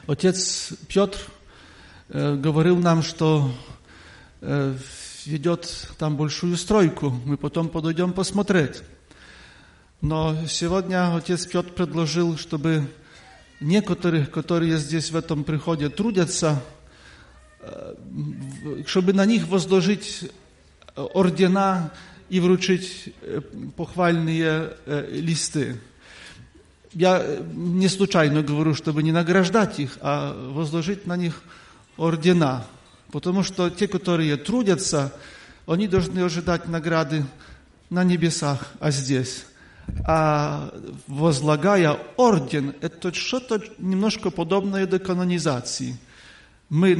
Ojciec Piotr e, говорил нам, что э, ведет там большую стройку. Мы потом подойдем посмотреть. Но сегодня отец Петр предложил, чтобы некоторых, которые здесь в этом приходе трудятся, чтобы на них возложить ордена и вручить похвальные листы. Я не случайно говорю, чтобы не награждать их, а возложить на них ордена. Потому что те, которые трудятся, они должны ожидать награды на небесах, а здесь. А возлагая орден, это что-то немножко подобное до канонизации. Мы,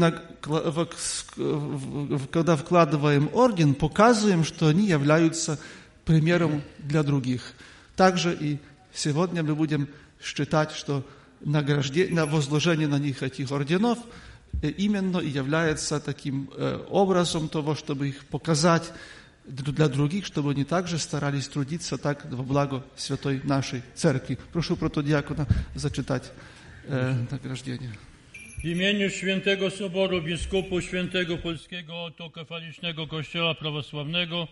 когда вкладываем орден, показываем, что они являются примером для других. Также и сегодня мы будем считать, что награждение, возложение на них этих орденов именно и является таким образом того, чтобы их показать для других, чтобы они также старались трудиться так во благо святой нашей церкви. Прошу протодиакона зачитать э, награждение. W imieniu Świętego Soboru Biskupu Świętego Polskiego Autokefalicznego Kościoła Prawosławnego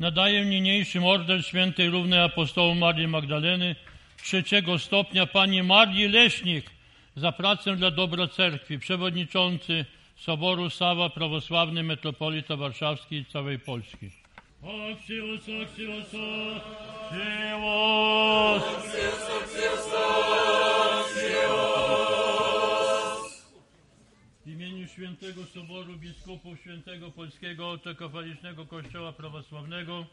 nadaję niniejszym order Świętej Równej Apostołu Marii Magdaleny trzeciego stopnia Pani Marii Leśnik za pracę dla dobra cerkwi, przewodniczący Soboru Sawa Prawosławny Metropolita Warszawski i całej Polski. Świętego Soboru Biskupów Świętego Polskiego Autokefalicznego Kościoła Prawosławnego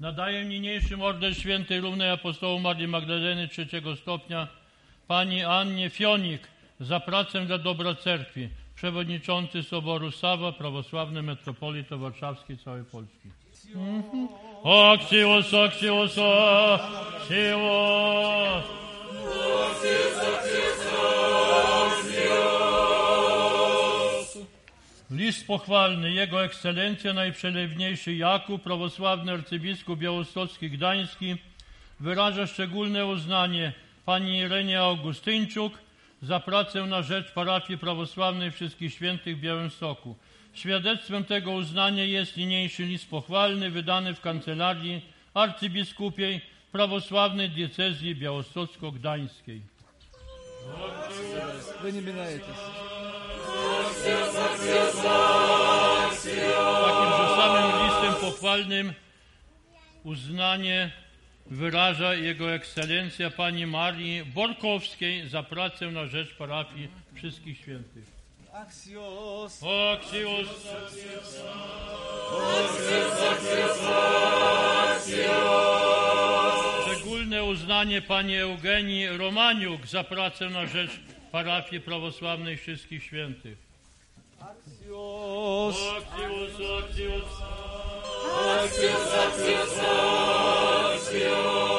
nadaję niniejszym order Świętej Równej Apostołu Marii Magdaleny trzeciego stopnia Pani Annie Fionik za pracę dla dobra cerkwi, przewodniczący Soboru Sawa, prawosławny metropolita warszawski całej Polski. Mhm. Axios, axios. List pochwalny Jego Ekscelencja Najprzelewniejszy Jakub, prawosławny arcybiskup białostocki Gdański, wyraża szczególne uznanie pani Irenie Augustyńczuk za pracę na rzecz parafii prawosławnej Wszystkich Świętych w Białymstoku. Świadectwem tego uznania jest niniejszy list pochwalny wydany w kancelarii arcybiskupiej prawosławnej diecezji białostocko-gdańskiej. Takimże samym listem pochwalnym uznanie wyraża Jego Ekscelencja Pani Marii Borkowskiej za pracę na rzecz parafii Wszystkich Świętych. Axios. Axios. Szczególne uznanie Pani Eugenii Romaniuk za pracę na rzecz parafii prawosławnej Wszystkich Świętych. Axios. Axios, axios. Axios, axios, axios.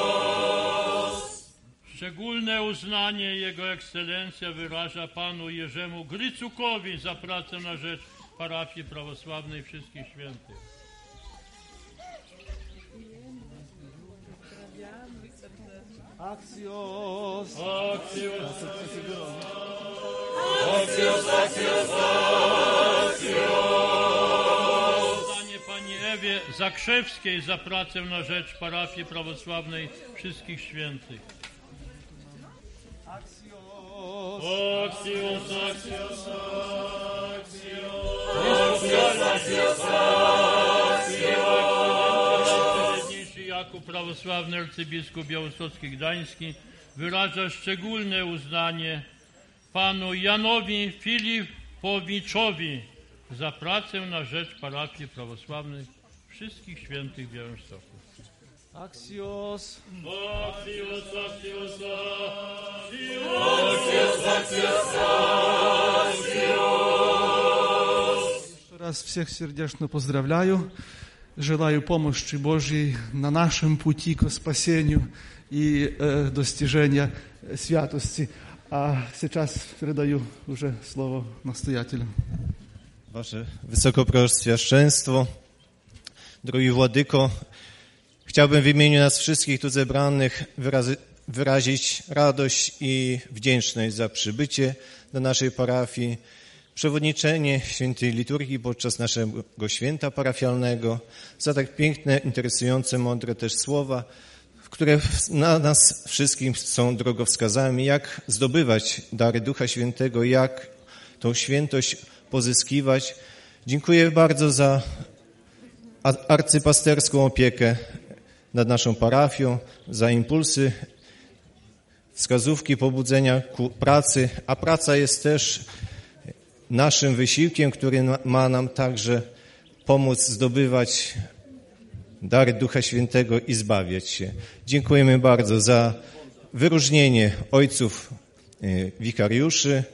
Szczególne uznanie Jego Ekscelencja wyraża panu Jerzemu Grycukowi za pracę na rzecz parafii prawosławnej Wszystkich Świętych. Axios. Axios. Axios, axios, Uznanie pani Ewie Zakrzewskiej za pracę na rzecz parafii prawosławnej Wszystkich Świętych. Axios, axios, axios. Axios, axios, prawosławny arcybiskup białostocki gdański wyraża szczególne uznanie panu Janowi Filipowiczowi za pracę na rzecz parafii prawosławnych wszystkich świętych Białymstoku. Axios. Axios, axios, axios, axios, axios. Jeszcze raz wszystkich serdecznie pozdrawiam. Желаю помощи Божьей на нашем пути к спасению и э, достижения святости. А сейчас передаю уже слово настоятелю. Wasze Wysokoproświaszczeństwo, drogi Władyko, chciałbym w imieniu nas wszystkich tu zebranych wyrazy, wyrazić radość i wdzięczność za przybycie do naszej parafii, przewodniczenie świętej liturgii podczas naszego święta parafialnego, za tak piękne, interesujące, mądre też słowa, które na nas wszystkim są drogowskazami, jak zdobywać dary Ducha Świętego, jak tą świętość pozyskiwać. Dziękuję bardzo za arcypasterską opiekę nad naszą parafią, za impulsy, wskazówki, pobudzenia ku pracy, a praca jest też naszym wysiłkiem, który ma nam także pomóc zdobywać dary Ducha Świętego i zbawiać się. Dziękujemy bardzo za wyróżnienie ojców wikariuszy,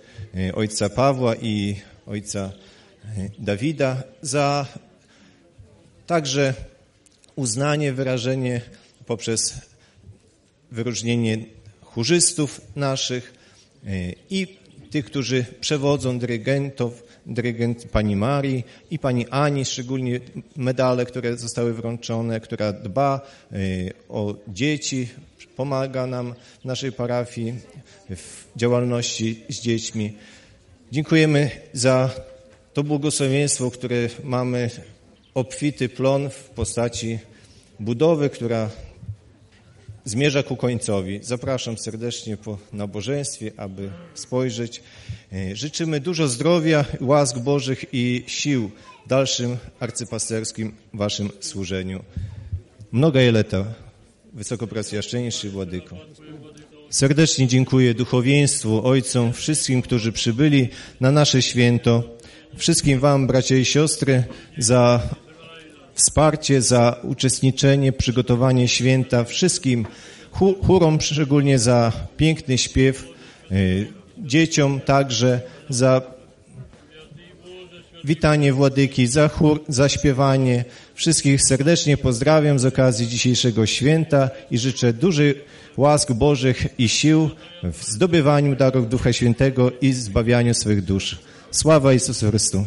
ojca Pawła i ojca Dawida, za także uznanie, wyrażenie poprzez wyróżnienie chórzystów naszych i tych, którzy przewodzą dyrygentów, dyrygent pani Marii i pani Ani, szczególnie medale, które zostały wręczone, która dba o dzieci, pomaga nam w naszej parafii w działalności z dziećmi. Dziękujemy za to błogosławieństwo, które mamy obfity plon w postaci budowy, która zmierza ku końcowi. Zapraszam serdecznie po nabożeństwie, aby spojrzeć. Życzymy dużo zdrowia, łask Bożych i sił w dalszym arcypasterskim waszym służeniu. Mnoga jeleta, wysokopracjaszczeńszy Władyko. Serdecznie dziękuję duchowieństwu, ojcom, wszystkim, którzy przybyli na nasze święto, wszystkim wam, bracia i siostry, za wsparcie, za uczestniczenie, przygotowanie święta, wszystkim chórom szczególnie za piękny śpiew, dzieciom także za witanie Władyki, za chór, za śpiewanie. Wszystkich serdecznie pozdrawiam z okazji dzisiejszego święta i życzę dużych łask Bożych i sił w zdobywaniu darów Ducha Świętego i zbawianiu swych dusz. Sława Jezusu Chrystu.